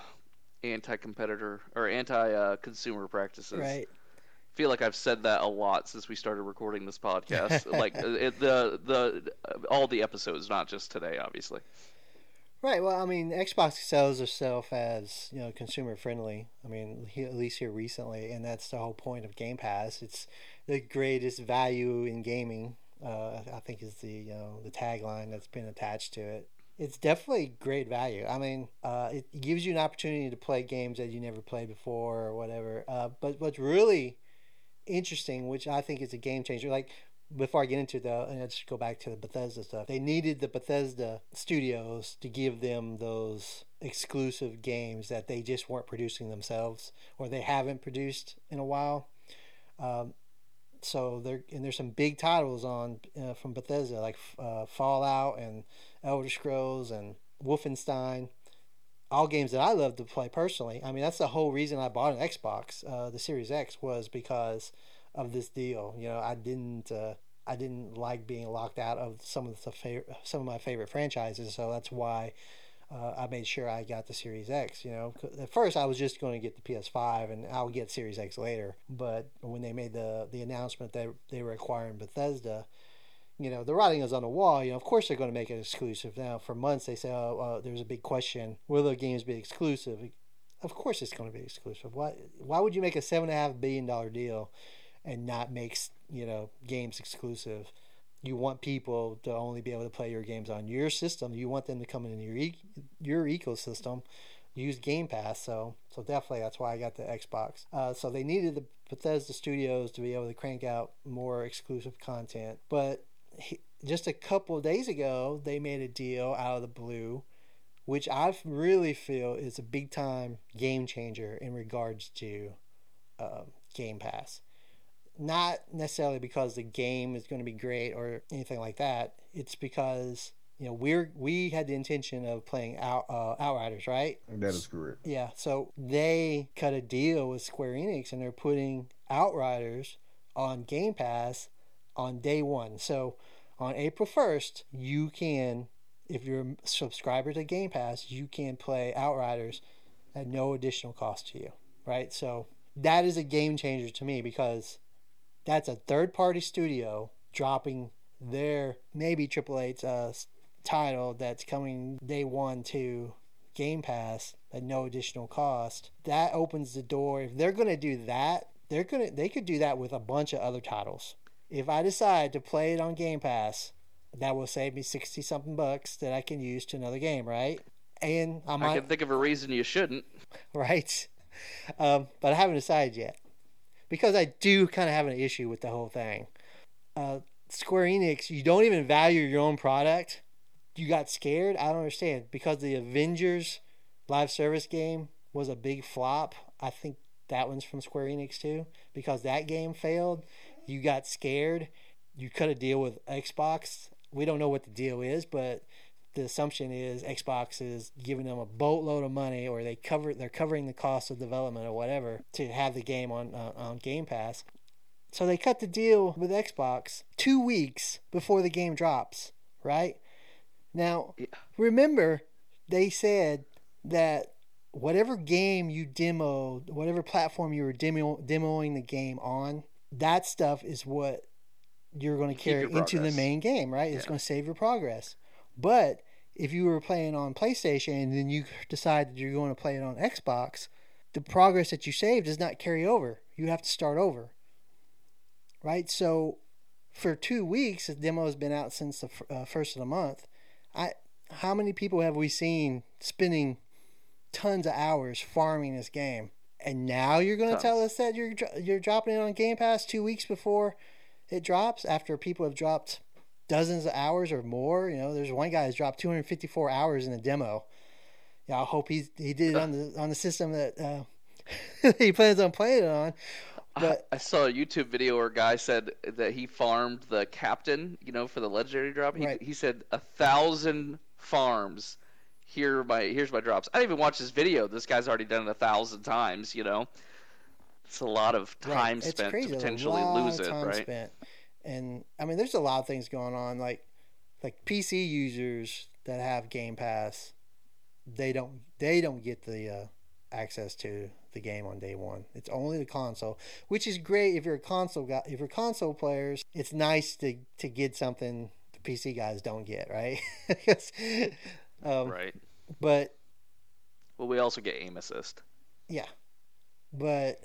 anti-competitor or anti-consumer practices. Right. I feel like I've said that a lot since we started recording this podcast. like uh, it, the the uh, all the episodes, not just today, obviously. Right. Well, I mean, Xbox sells itself as you know consumer friendly. I mean, he, at least here recently, and that's the whole point of Game Pass. It's the greatest value in gaming. Uh, I think is the you know the tagline that's been attached to it. It's definitely great value. I mean, uh, it gives you an opportunity to play games that you never played before or whatever. Uh, but what's really interesting, which I think is a game changer, like before I get into the, and let's go back to the Bethesda stuff. They needed the Bethesda studios to give them those exclusive games that they just weren't producing themselves, or they haven't produced in a while. Um, so there, and there's some big titles on uh, from Bethesda like uh, Fallout and Elder Scrolls and Wolfenstein. All games that I love to play personally. I mean, that's the whole reason I bought an Xbox, uh, the Series X, was because of this deal. You know, I didn't uh, I didn't like being locked out of some of the favorite some of my favorite franchises, so that's why uh, I made sure I got the Series X. You know, at first I was just going to get the PS5 and I'll get Series X later. But when they made the the announcement that they were acquiring Bethesda, you know, the writing was on the wall. You know, of course they're going to make it exclusive. Now, for months they say, oh, uh, there's a big question: will the games be exclusive? Of course, it's going to be exclusive. Why? Why would you make a seven and a half billion dollar deal and not make you know games exclusive? You want people to only be able to play your games on your system. You want them to come into your e- your ecosystem, use Game Pass. So so definitely that's why I got the Xbox. Uh, so they needed the Bethesda studios to be able to crank out more exclusive content. But he, just a couple of days ago, they made a deal out of the blue, which I really feel is a big time game changer in regards to um, Game Pass. Not necessarily because the game is going to be great or anything like that. It's because you know we're we had the intention of playing out uh, Outriders, right? That is correct. Yeah. So they cut a deal with Square Enix, and they're putting Outriders on Game Pass on day one. So on April first, you can, if you're a subscriber to Game Pass, you can play Outriders at no additional cost to you, right? So that is a game changer to me because that's a third party studio dropping their maybe Triple A's uh, title that's coming day one to Game Pass at no additional cost. That opens the door. If they're going to do that, they're going to they could do that with a bunch of other titles. If I decide to play it on Game Pass, that will save me 60 something bucks that I can use to another game, right? And I might I can think of a reason you shouldn't. right? Um, but I haven't decided yet because I do kind of have an issue with the whole thing. Uh, Square Enix, you don't even value your own product. You got scared. I don't understand because the Avengers live service game was a big flop. I think that one's from Square Enix too because that game failed. You got scared. You cut a deal with Xbox. We don't know what the deal is, but the assumption is Xbox is giving them a boatload of money, or they cover they're covering the cost of development or whatever to have the game on uh, on Game Pass. So they cut the deal with Xbox two weeks before the game drops, right? Now, Yeah. remember, they said that whatever game you demoed, whatever platform you were demo, demoing the game on, that stuff is what you're going to carry into the main game, right? It's going to save your progress. But if you were playing on PlayStation and then you decide that you're going to play it on Xbox, the progress that you saved does not carry over. You have to start over. Right? So for two weeks, the demo has been out since the uh, first of the month. I how many people have we seen spending tons of hours farming this game? And now you're going to tell us that you're you're dropping it on Game Pass two weeks before it drops after people have dropped dozens of hours or more. You know, there's one guy who's dropped 254 hours in a demo. Yeah, I hope he's he did it on the on the system that uh, he plans on playing it on. But I saw a YouTube video where a guy said that he farmed the captain, you know, for the legendary drop. He, Right. he said a thousand farms. Here are my here's my drops. I didn't even watch this video. This guy's already done it a thousand times. You know, it's a lot of time It's spent to potentially lose it, right? Spent. And I mean, there's a lot of things going on. Like, like PC users that have Game Pass, they don't they don't get the uh, access to the game on day one. It's only the console, which is great if you're a console guy. If you're console players, it's nice to to get something the PC guys don't get, right? um, Right. But Well, we also get aim assist. Yeah, but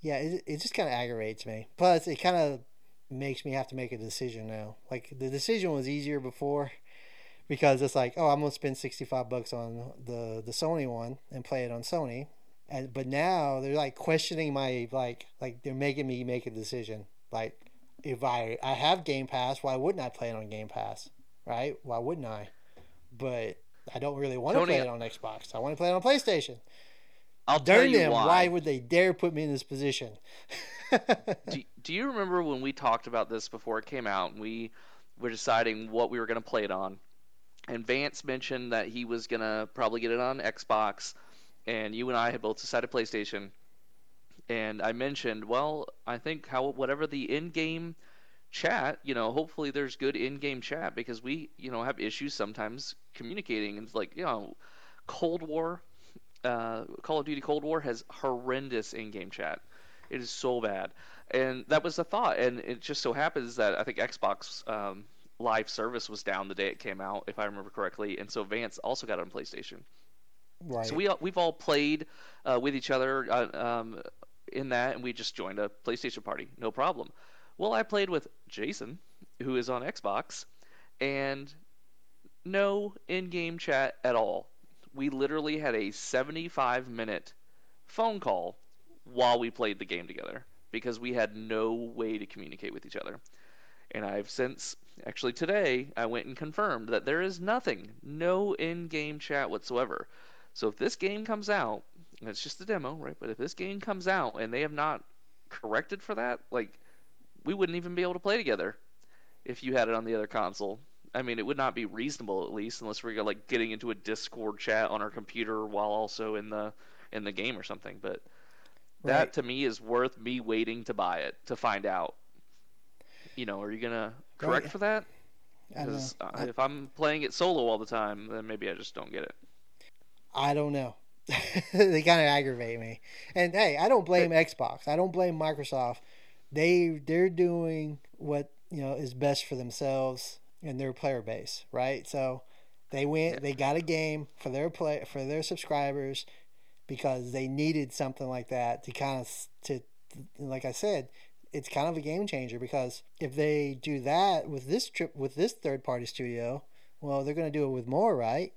yeah, it it just kind of aggravates me. Plus, it kind of makes me have to make a decision now. Like the decision was easier before because it's like, oh, I'm gonna spend sixty five bucks on the the Sony one and play it on Sony, and but now they're like questioning my like like they're making me make a decision. Like if I I have Game Pass, why wouldn't I play it on Game Pass? Right? Why wouldn't I? But I don't really want to play it on Xbox. I want to play it on PlayStation. I'll tell Darn them! why. Why would they dare put me in this position? do, do you remember when we talked about this before it came out and we were deciding what we were going to play it on? And vance mentioned that he was going to probably get it on xbox and you and i had both decided playstation. And i mentioned well i think how whatever the in-game chat you know hopefully there's good in-game chat because we you know have issues sometimes communicating and it's like you know cold war uh, call of duty cold war has horrendous in-game chat it is so bad. And that was the thought. And it just so happens that I think Xbox um, live service was down the day it came out, if I remember correctly. And so Vance also got it on PlayStation. right. So we all- we've all played uh, with each other uh, um, in that, and we just joined a PlayStation party, no problem. Well, I played with Jason, who is on Xbox, and no in-game chat at all. We literally had a 75 minute phone call while we played the game together because we had no way to communicate with each other. And I've since, actually today, I went and confirmed that there is nothing, no in game chat whatsoever. So if this game comes out, and it's just a demo, right? But if this game comes out and they have not corrected for that, like we wouldn't even be able to play together if you had it on the other console. I mean, it would not be reasonable at least unless we're like getting into a Discord chat on our computer while also in the in the game or something. But that Right. to me is worth me waiting to buy it to find out. You know, are you gonna correct Right. for that? I don't know. Because uh, if I'm playing it solo all the time, then maybe I just don't get it. I don't know. they kind of aggravate me. And hey, I don't blame Xbox. I don't blame Microsoft. They they're doing what you know is best for themselves and their player base, right? So they went. They got a game for their play for their subscribers because they needed something like that to kind of to like I said. It's kind of a game changer because if they do that with this trip with this third party studio, well, they're going to do it with more, right?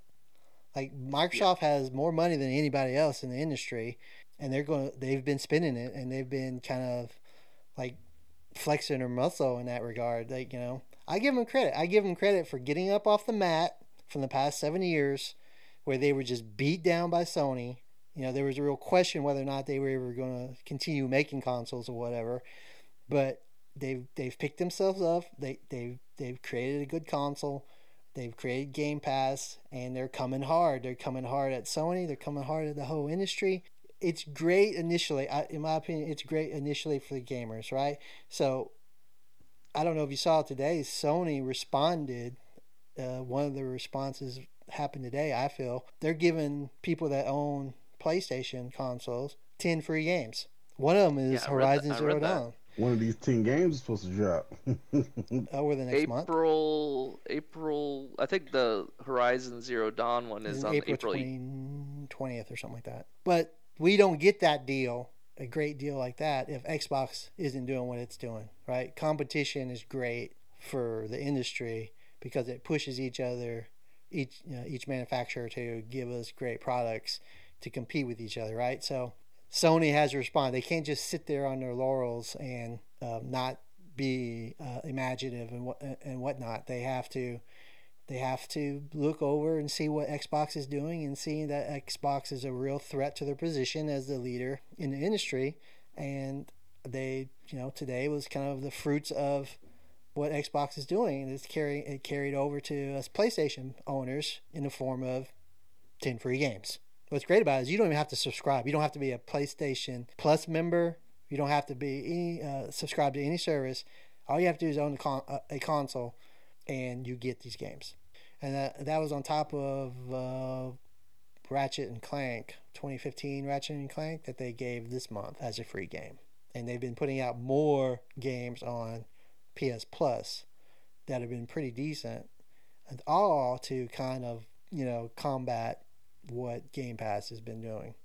Like Microsoft has more money than anybody else in the industry, and they're going. to They've been spending it, and they've been kind of like flexing their muscle in that regard. Like you know, I give them credit. I give them credit for getting up off the mat from the past seven years, where they were just beat down by Sony. You know, there was a real question whether or not they were ever going to continue making consoles or whatever, but they've they've picked themselves up. They they they've created a good console. They've created Game Pass and they're coming hard. They're coming hard at Sony. They're coming hard at the whole industry. It's great initially. I, in my opinion, it's great initially for the gamers, right? So I don't know if you saw it today. Sony responded. Uh, one of the responses happened today. I feel they're giving people that own PlayStation consoles ten free games. One of them is Yeah, I that- Horizon Zero. Dawn One of these ten games is supposed to drop. over the next month. April, April. I think the Horizon Zero Dawn one is Is on April April. 20th or something like that. But we don't get that deal, a great deal like that, if Xbox isn't doing what it's doing, right? Competition is great for the industry because it pushes each other, each you know, each manufacturer to give us great products to compete with each other, right? So Sony has to respond. They can't just sit there on their laurels and um, not be uh, imaginative and what and whatnot. They have to they have to look over and see what Xbox is doing and see that Xbox is a real threat to their position as the leader in the industry. And they, you know, today was kind of the fruits of what Xbox is doing. It's it carried over to us PlayStation owners in the form of 10 free games. What's great about it is you don't even have to subscribe. You don't have to be a PlayStation Plus member. You don't have to be any, uh, subscribed to any service. All you have to do is own a, con- a- a console, and you get these games. And that, that was on top of uh, Ratchet and Clank, 2015 Ratchet and Clank that they gave this month as a free game. And they've been putting out more games on PS Plus that have been pretty decent, and all to kind of you know combat what Game Pass has been doing.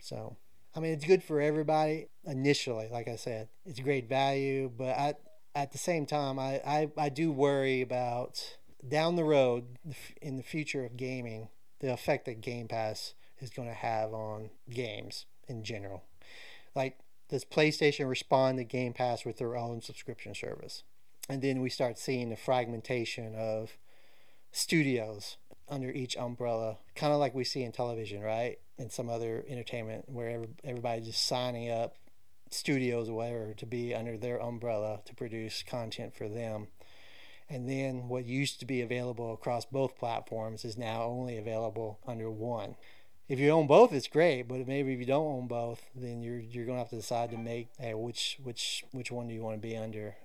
So, I mean, it's good for everybody initially. Like I said, it's great value, but I, at the same time, I, I, I do worry about down the road in the future of gaming, the effect that Game Pass is going to have on games in general. Like, does PlayStation respond to Game Pass with their own subscription service? And then we start seeing the fragmentation of studios under each umbrella, kind of like we see in television, right? And some other entertainment where everybody's just signing up studios or whatever to be under their umbrella to produce content for them. And then what used to be available across both platforms is now only available under one. If you own both, it's great, but maybe if you don't own both, then you're you're gonna have to decide to make hey, which which which one do you want to be under?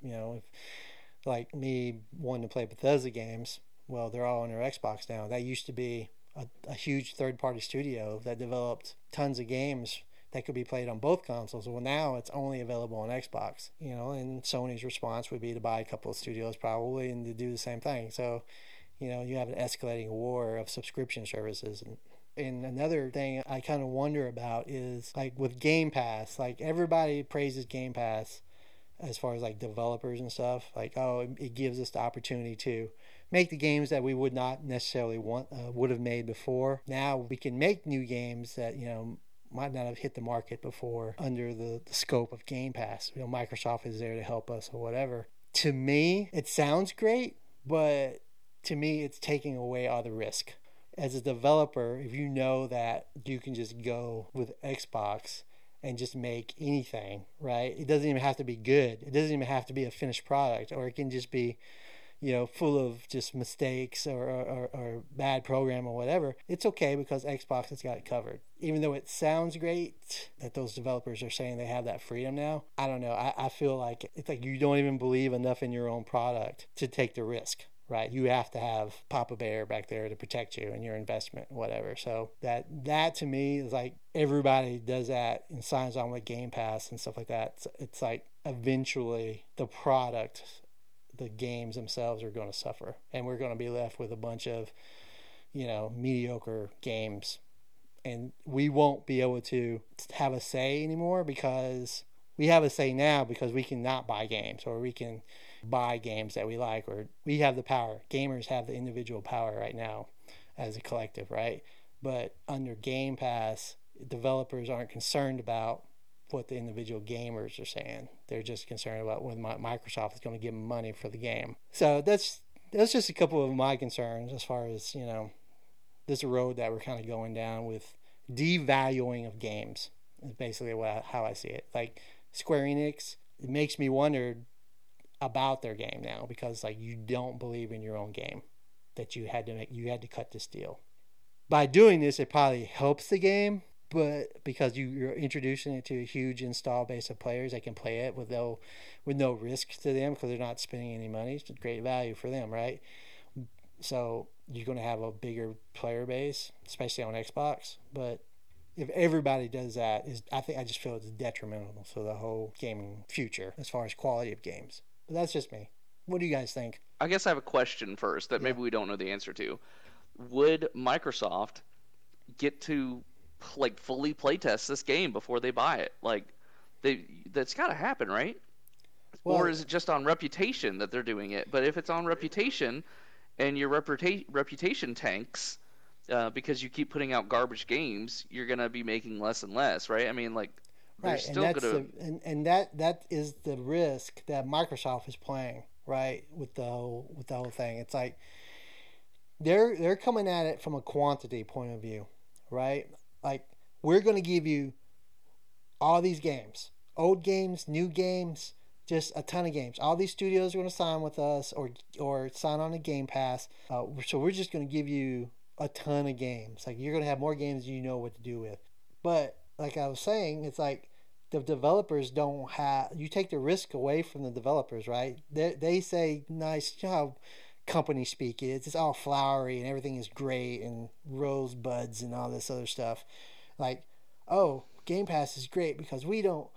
You know, if like me wanting to play Bethesda games, well, they're all on their Xbox now. That used to be a, a huge third party studio that developed tons of games that could be played on both consoles. Well, now it's only available on Xbox, you know, and Sony's response would be to buy a couple of studios probably and to do the same thing. So, you know, you have an escalating war of subscription services. And, and another thing I kind of wonder about is like with Game Pass, like everybody praises Game Pass as far as like developers and stuff. Like, oh, it, it gives us the opportunity to make the games that we would not necessarily want uh, would have made before. Now we can make new games that you know might not have hit the market before under the, the scope of Game Pass. You know, Microsoft is there to help us or whatever. To me, it sounds great, but to me, it's taking away all the risk. As a developer, if you know that you can just go with Xbox and just make anything, right? It doesn't even have to be good. It doesn't even have to be a finished product, or it can just be, you know, full of just mistakes or, or, or bad program or whatever. It's okay because Xbox has got it covered. Even though it sounds great that those developers are saying they have that freedom now, I don't know. I, I feel like it's like you don't even believe enough in your own product to take the risk right? You have to have Papa Bear back there to protect you and your investment, whatever. So that that to me is like everybody does that and signs on with Game Pass and stuff like that. It's, it's like eventually the product, the games themselves are going to suffer, and we're going to be left with a bunch of, you know, mediocre games, and we won't be able to have a say anymore because we have a say now because we can not buy games or we can buy games that we like or we have the power. Gamers have the individual power right now as a collective, right? But under Game Pass, developers aren't concerned about what the individual gamers are saying. They're just concerned about when Microsoft is going to give them money for the game. So that's that's just a couple of my concerns as far as you know this road that we're kind of going down with devaluing of games. Is basically what how I see it. Like Square Enix, it makes me wonder about their game now because like you don't believe in your own game that you had to make you had to cut this deal. By doing this, it probably helps the game, but because you, you're introducing it to a huge install base of players that can play it with no with no risk to them because they're not spending any money. It's great value for them, right? So you're going to have a bigger player base, especially on Xbox. But if everybody does that, is I think I just feel it's detrimental to the whole gaming future as far as quality of games. But that's just me. What do you guys think? I guess I have a question first that yeah. maybe we don't know the answer to. Would Microsoft get to like fully playtest this game before they buy it? Like they that's got to happen, right? Well, or is it just on reputation that they're doing it? But if it's on reputation and your reputa- reputation tanks uh, because you keep putting out garbage games, you're gonna be making less and less, right? I mean, like right, and that's gonna... the, and, and that that is the risk that Microsoft is playing, right, with the whole with the whole thing. It's like they're they're coming at it from a quantity point of view, right? Like we're going to give you all these games, old games, new games, just a ton of games. All these studios are going to sign with us or or sign on a Game Pass. Uh, so we're just going to give you a ton of games. Like you're going to have more games than you know what to do with. But like I was saying, it's like the developers don't have you take the risk away from the developers right they, they say nice how company speak is it's all flowery and everything is great and rosebuds and all this other stuff like oh game pass is great because we don't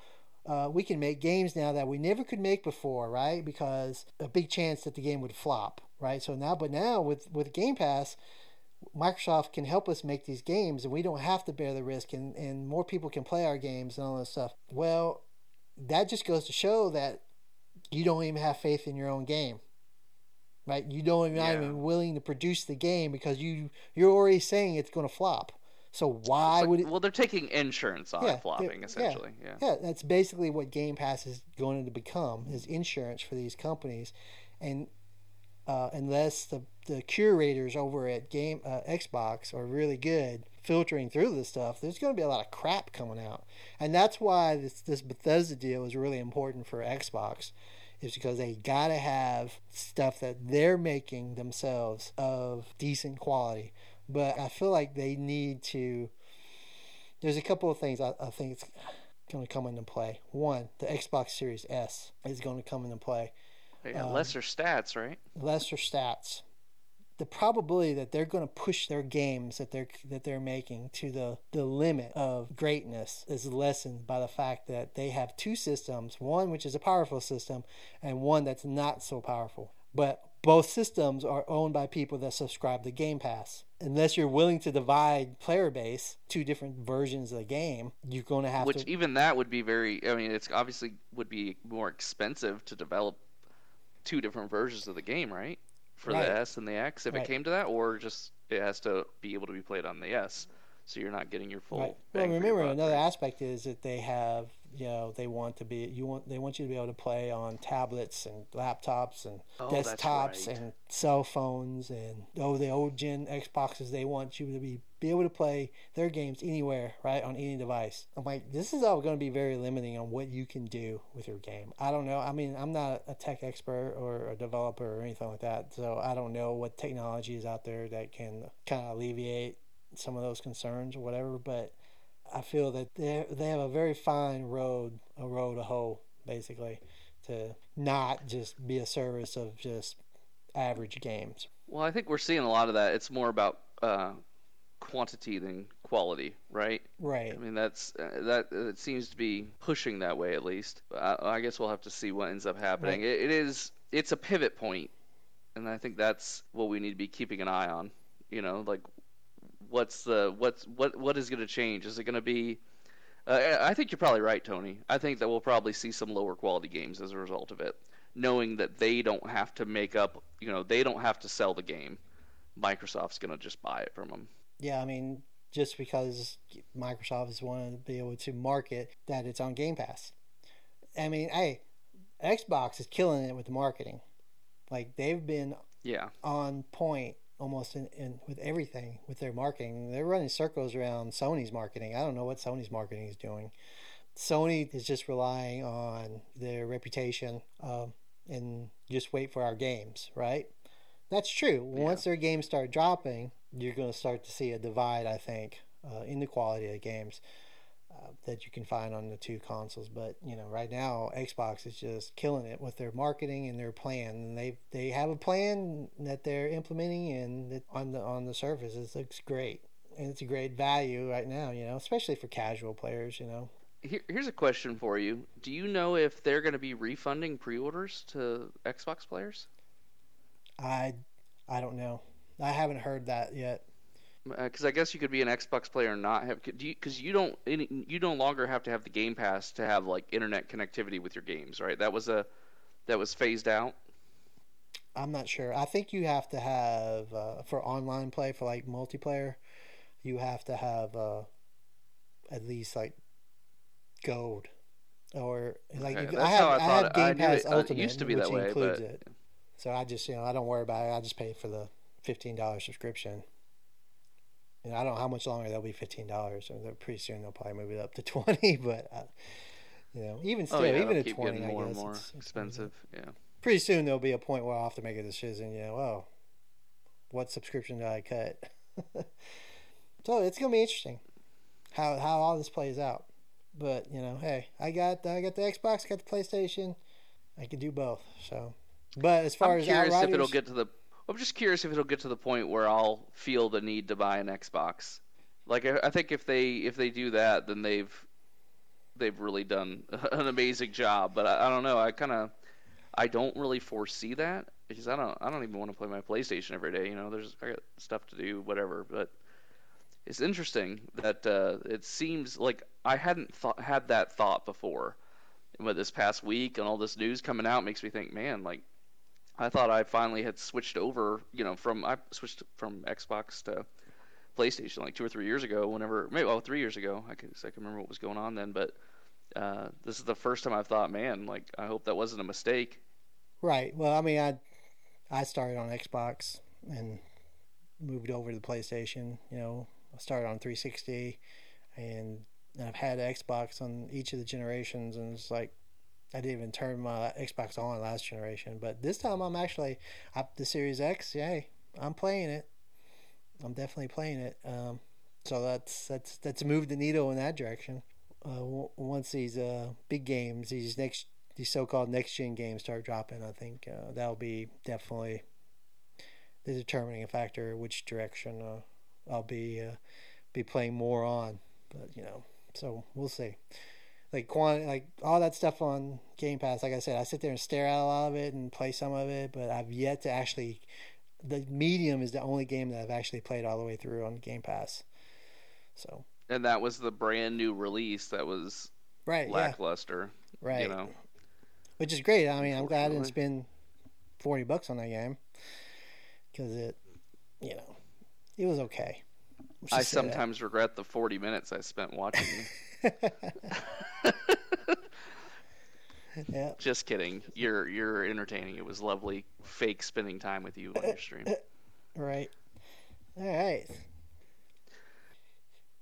uh, we can make games now that we never could make before right because a big chance that the game would flop right so now but now with with game pass Microsoft can help us make these games and we don't have to bear the risk and, and more people can play our games and all this stuff. Well, that just goes to show that you don't even have faith in your own game. Right? You don't even, yeah. even willing to produce the game because you you're already saying it's going to flop. So why like, would it? Well, they're taking insurance on yeah, flopping, essentially. Yeah, yeah, yeah. That's basically what Game Pass is going to become: is insurance for these companies, and uh, unless the, the curators over at game uh, Xbox are really good filtering through this stuff, there's going to be a lot of crap coming out, and that's why this this Bethesda deal is really important for Xbox, is because they got to have stuff that they're making themselves of decent quality. But I feel like they need to. There's a couple of things I, I think it's going to come into play. One, the Xbox Series S is going to come into play yeah, um, lesser stats, right? Lesser stats. The probability that they're going to push their games that they're that they're making to the, the limit of greatness is lessened by the fact that they have two systems, one which is a powerful system and one that's not so powerful. But both systems are owned by people that subscribe to Game Pass. Unless you're willing to divide player base, two different versions of the game, you're going to have Which to. even that would be very. I mean, it's obviously would be more expensive to develop two different versions of the game, right? For right. the S and the X, if right. it came to that, or just it has to be able to be played on the S, so you're not getting your full. Right. Well, remember another aspect is that they have you know they want to be you want they want you to be able to play on tablets and laptops and Oh, desktops right. and cell phones and oh the old gen Xboxes they want you to be be able to play their games anywhere right on any device. I'm like this is all going to be very limiting on what you can do with your game. I don't know. I mean I'm not a tech expert or a developer or anything like that, so I don't know what technology is out there that can kind of alleviate some of those concerns or whatever, but. I feel that they they have a very fine road, a road to hoe, basically, to not just be a service of just average games. Well, I think we're seeing a lot of that. It's more about uh, quantity than quality, right? Right. I mean, that's uh, that. It seems to be pushing that way, at least. I, I guess we'll have to see what ends up happening. Right. It, it is. It's a pivot point, and I think that's what we need to be keeping an eye on. You know, like what's the what's what what is going to change? Is it going to be? Uh, I think you're probably right, Tony. I think that we'll probably see some lower quality games as a result of it, knowing that they don't have to make up. You know, they don't have to sell the game. Microsoft's going to just buy it from them. Yeah, I mean, just because Microsoft is wanting to be able to market that it's on Game Pass. I mean, hey, Xbox is killing it with the marketing. Like they've been Yeah. on point almost in, in with everything with their marketing. They're running circles around Sony's marketing. I don't know what Sony's marketing is doing. Sony is just relying on their reputation um, and just wait for our games, right? That's true. Once their games start dropping, you're going to start to see a divide, I think, uh, in the quality of the games uh, that you can find on the two consoles. But you know, right now Xbox is just killing it with their marketing and their plan. And they they have a plan that they're implementing, and that on the on the surface it looks great, and it's a great value right now. You know, especially for casual players. You know, Here, here's a question for you. Do you know if they're going to be refunding pre-orders to Xbox players? I I don't know. I haven't heard that yet. Because I guess you could be an Xbox player and not have. Do you? Because you don't. You no longer have to have the Game Pass to have like internet connectivity with your games, right? That was a. That was phased out. I'm not sure. I think you have to have uh, for online play for like multiplayer, you have to have uh, at least like gold or like Okay, if- I have I I, have it- Game Pass it- uh, it Ultimate, used to be which that way, includes but- it. So I just you know I don't worry about it. I just pay for the fifteen dollars subscription. And I don't know how much longer they'll be fifteen dollars. So they're- pretty soon they'll probably move it up to twenty. But uh, you know, even still, oh yeah, even at twenty, getting more I and guess more it's- expensive. Yeah. pretty soon there'll be a point where I'll have to make a decision. You know, oh, what subscription do I cut? so it's gonna be interesting how how all this plays out. But you know, hey, I got I got the Xbox, got the PlayStation. I can do both. So, but as far I'm as curious if it'll get to the. I'm just curious if it'll get to the point where I'll feel the need to buy an Xbox. Like I, think if they if they do that, then they've they've really done an amazing job. But I, I don't know. I kind of I don't really foresee that because I don't I don't even want to play my PlayStation every day. You know, there's I got stuff to do, whatever. But it's interesting that uh, it seems like I hadn't thought had that thought before. But this past week and all this news coming out makes me think, man, like I thought I finally had switched over, you know, from I switched from Xbox to PlayStation like two or three years ago. Whenever, maybe well, three years ago. I can I can remember what was going on then. But uh, this is the first time I've thought, man, like I hope that wasn't a mistake. right? Well, I mean, I I started on Xbox and moved over to the PlayStation. You know, I started on 360, and I've had Xbox on each of the generations, and it's like I didn't even turn my Xbox on last generation, but this time I'm actually up the Series X. Yay, I'm playing it. I'm definitely playing it. Um, so that's that's that's moved the needle in that direction. Uh, once these uh, big games, these next these so-called next gen games start dropping, I think uh, that'll be definitely the determining factor which direction uh, I'll be uh, be playing more on. But you know, so we'll see. Like quant, like all that stuff on Game Pass. Like I said, I sit there and stare at a lot of it and play some of it, but I've yet to actually. The medium is the only game that I've actually played all the way through on Game Pass. So And that was the brand new release that was right, yeah, lackluster. right. You know, which is great. I mean, I'm glad I didn't spend forty bucks on that game because it, you know, it was okay. I just say that. sometimes regret the 40 minutes I spent watching. yeah. Just kidding. You're you're entertaining. It was lovely fake spending time with you on your stream. Right. All right.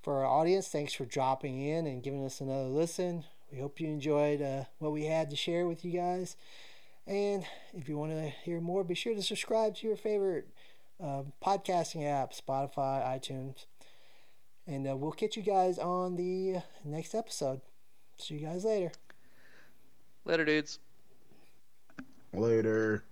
For our audience, thanks for dropping in and giving us another listen. We hope you enjoyed uh, what we had to share with you guys. And if you want to hear more, be sure to subscribe to your favorite uh, podcasting app Spotify, iTunes. And uh, we'll catch you guys on the next episode. See you guys later. Later, dudes. Later.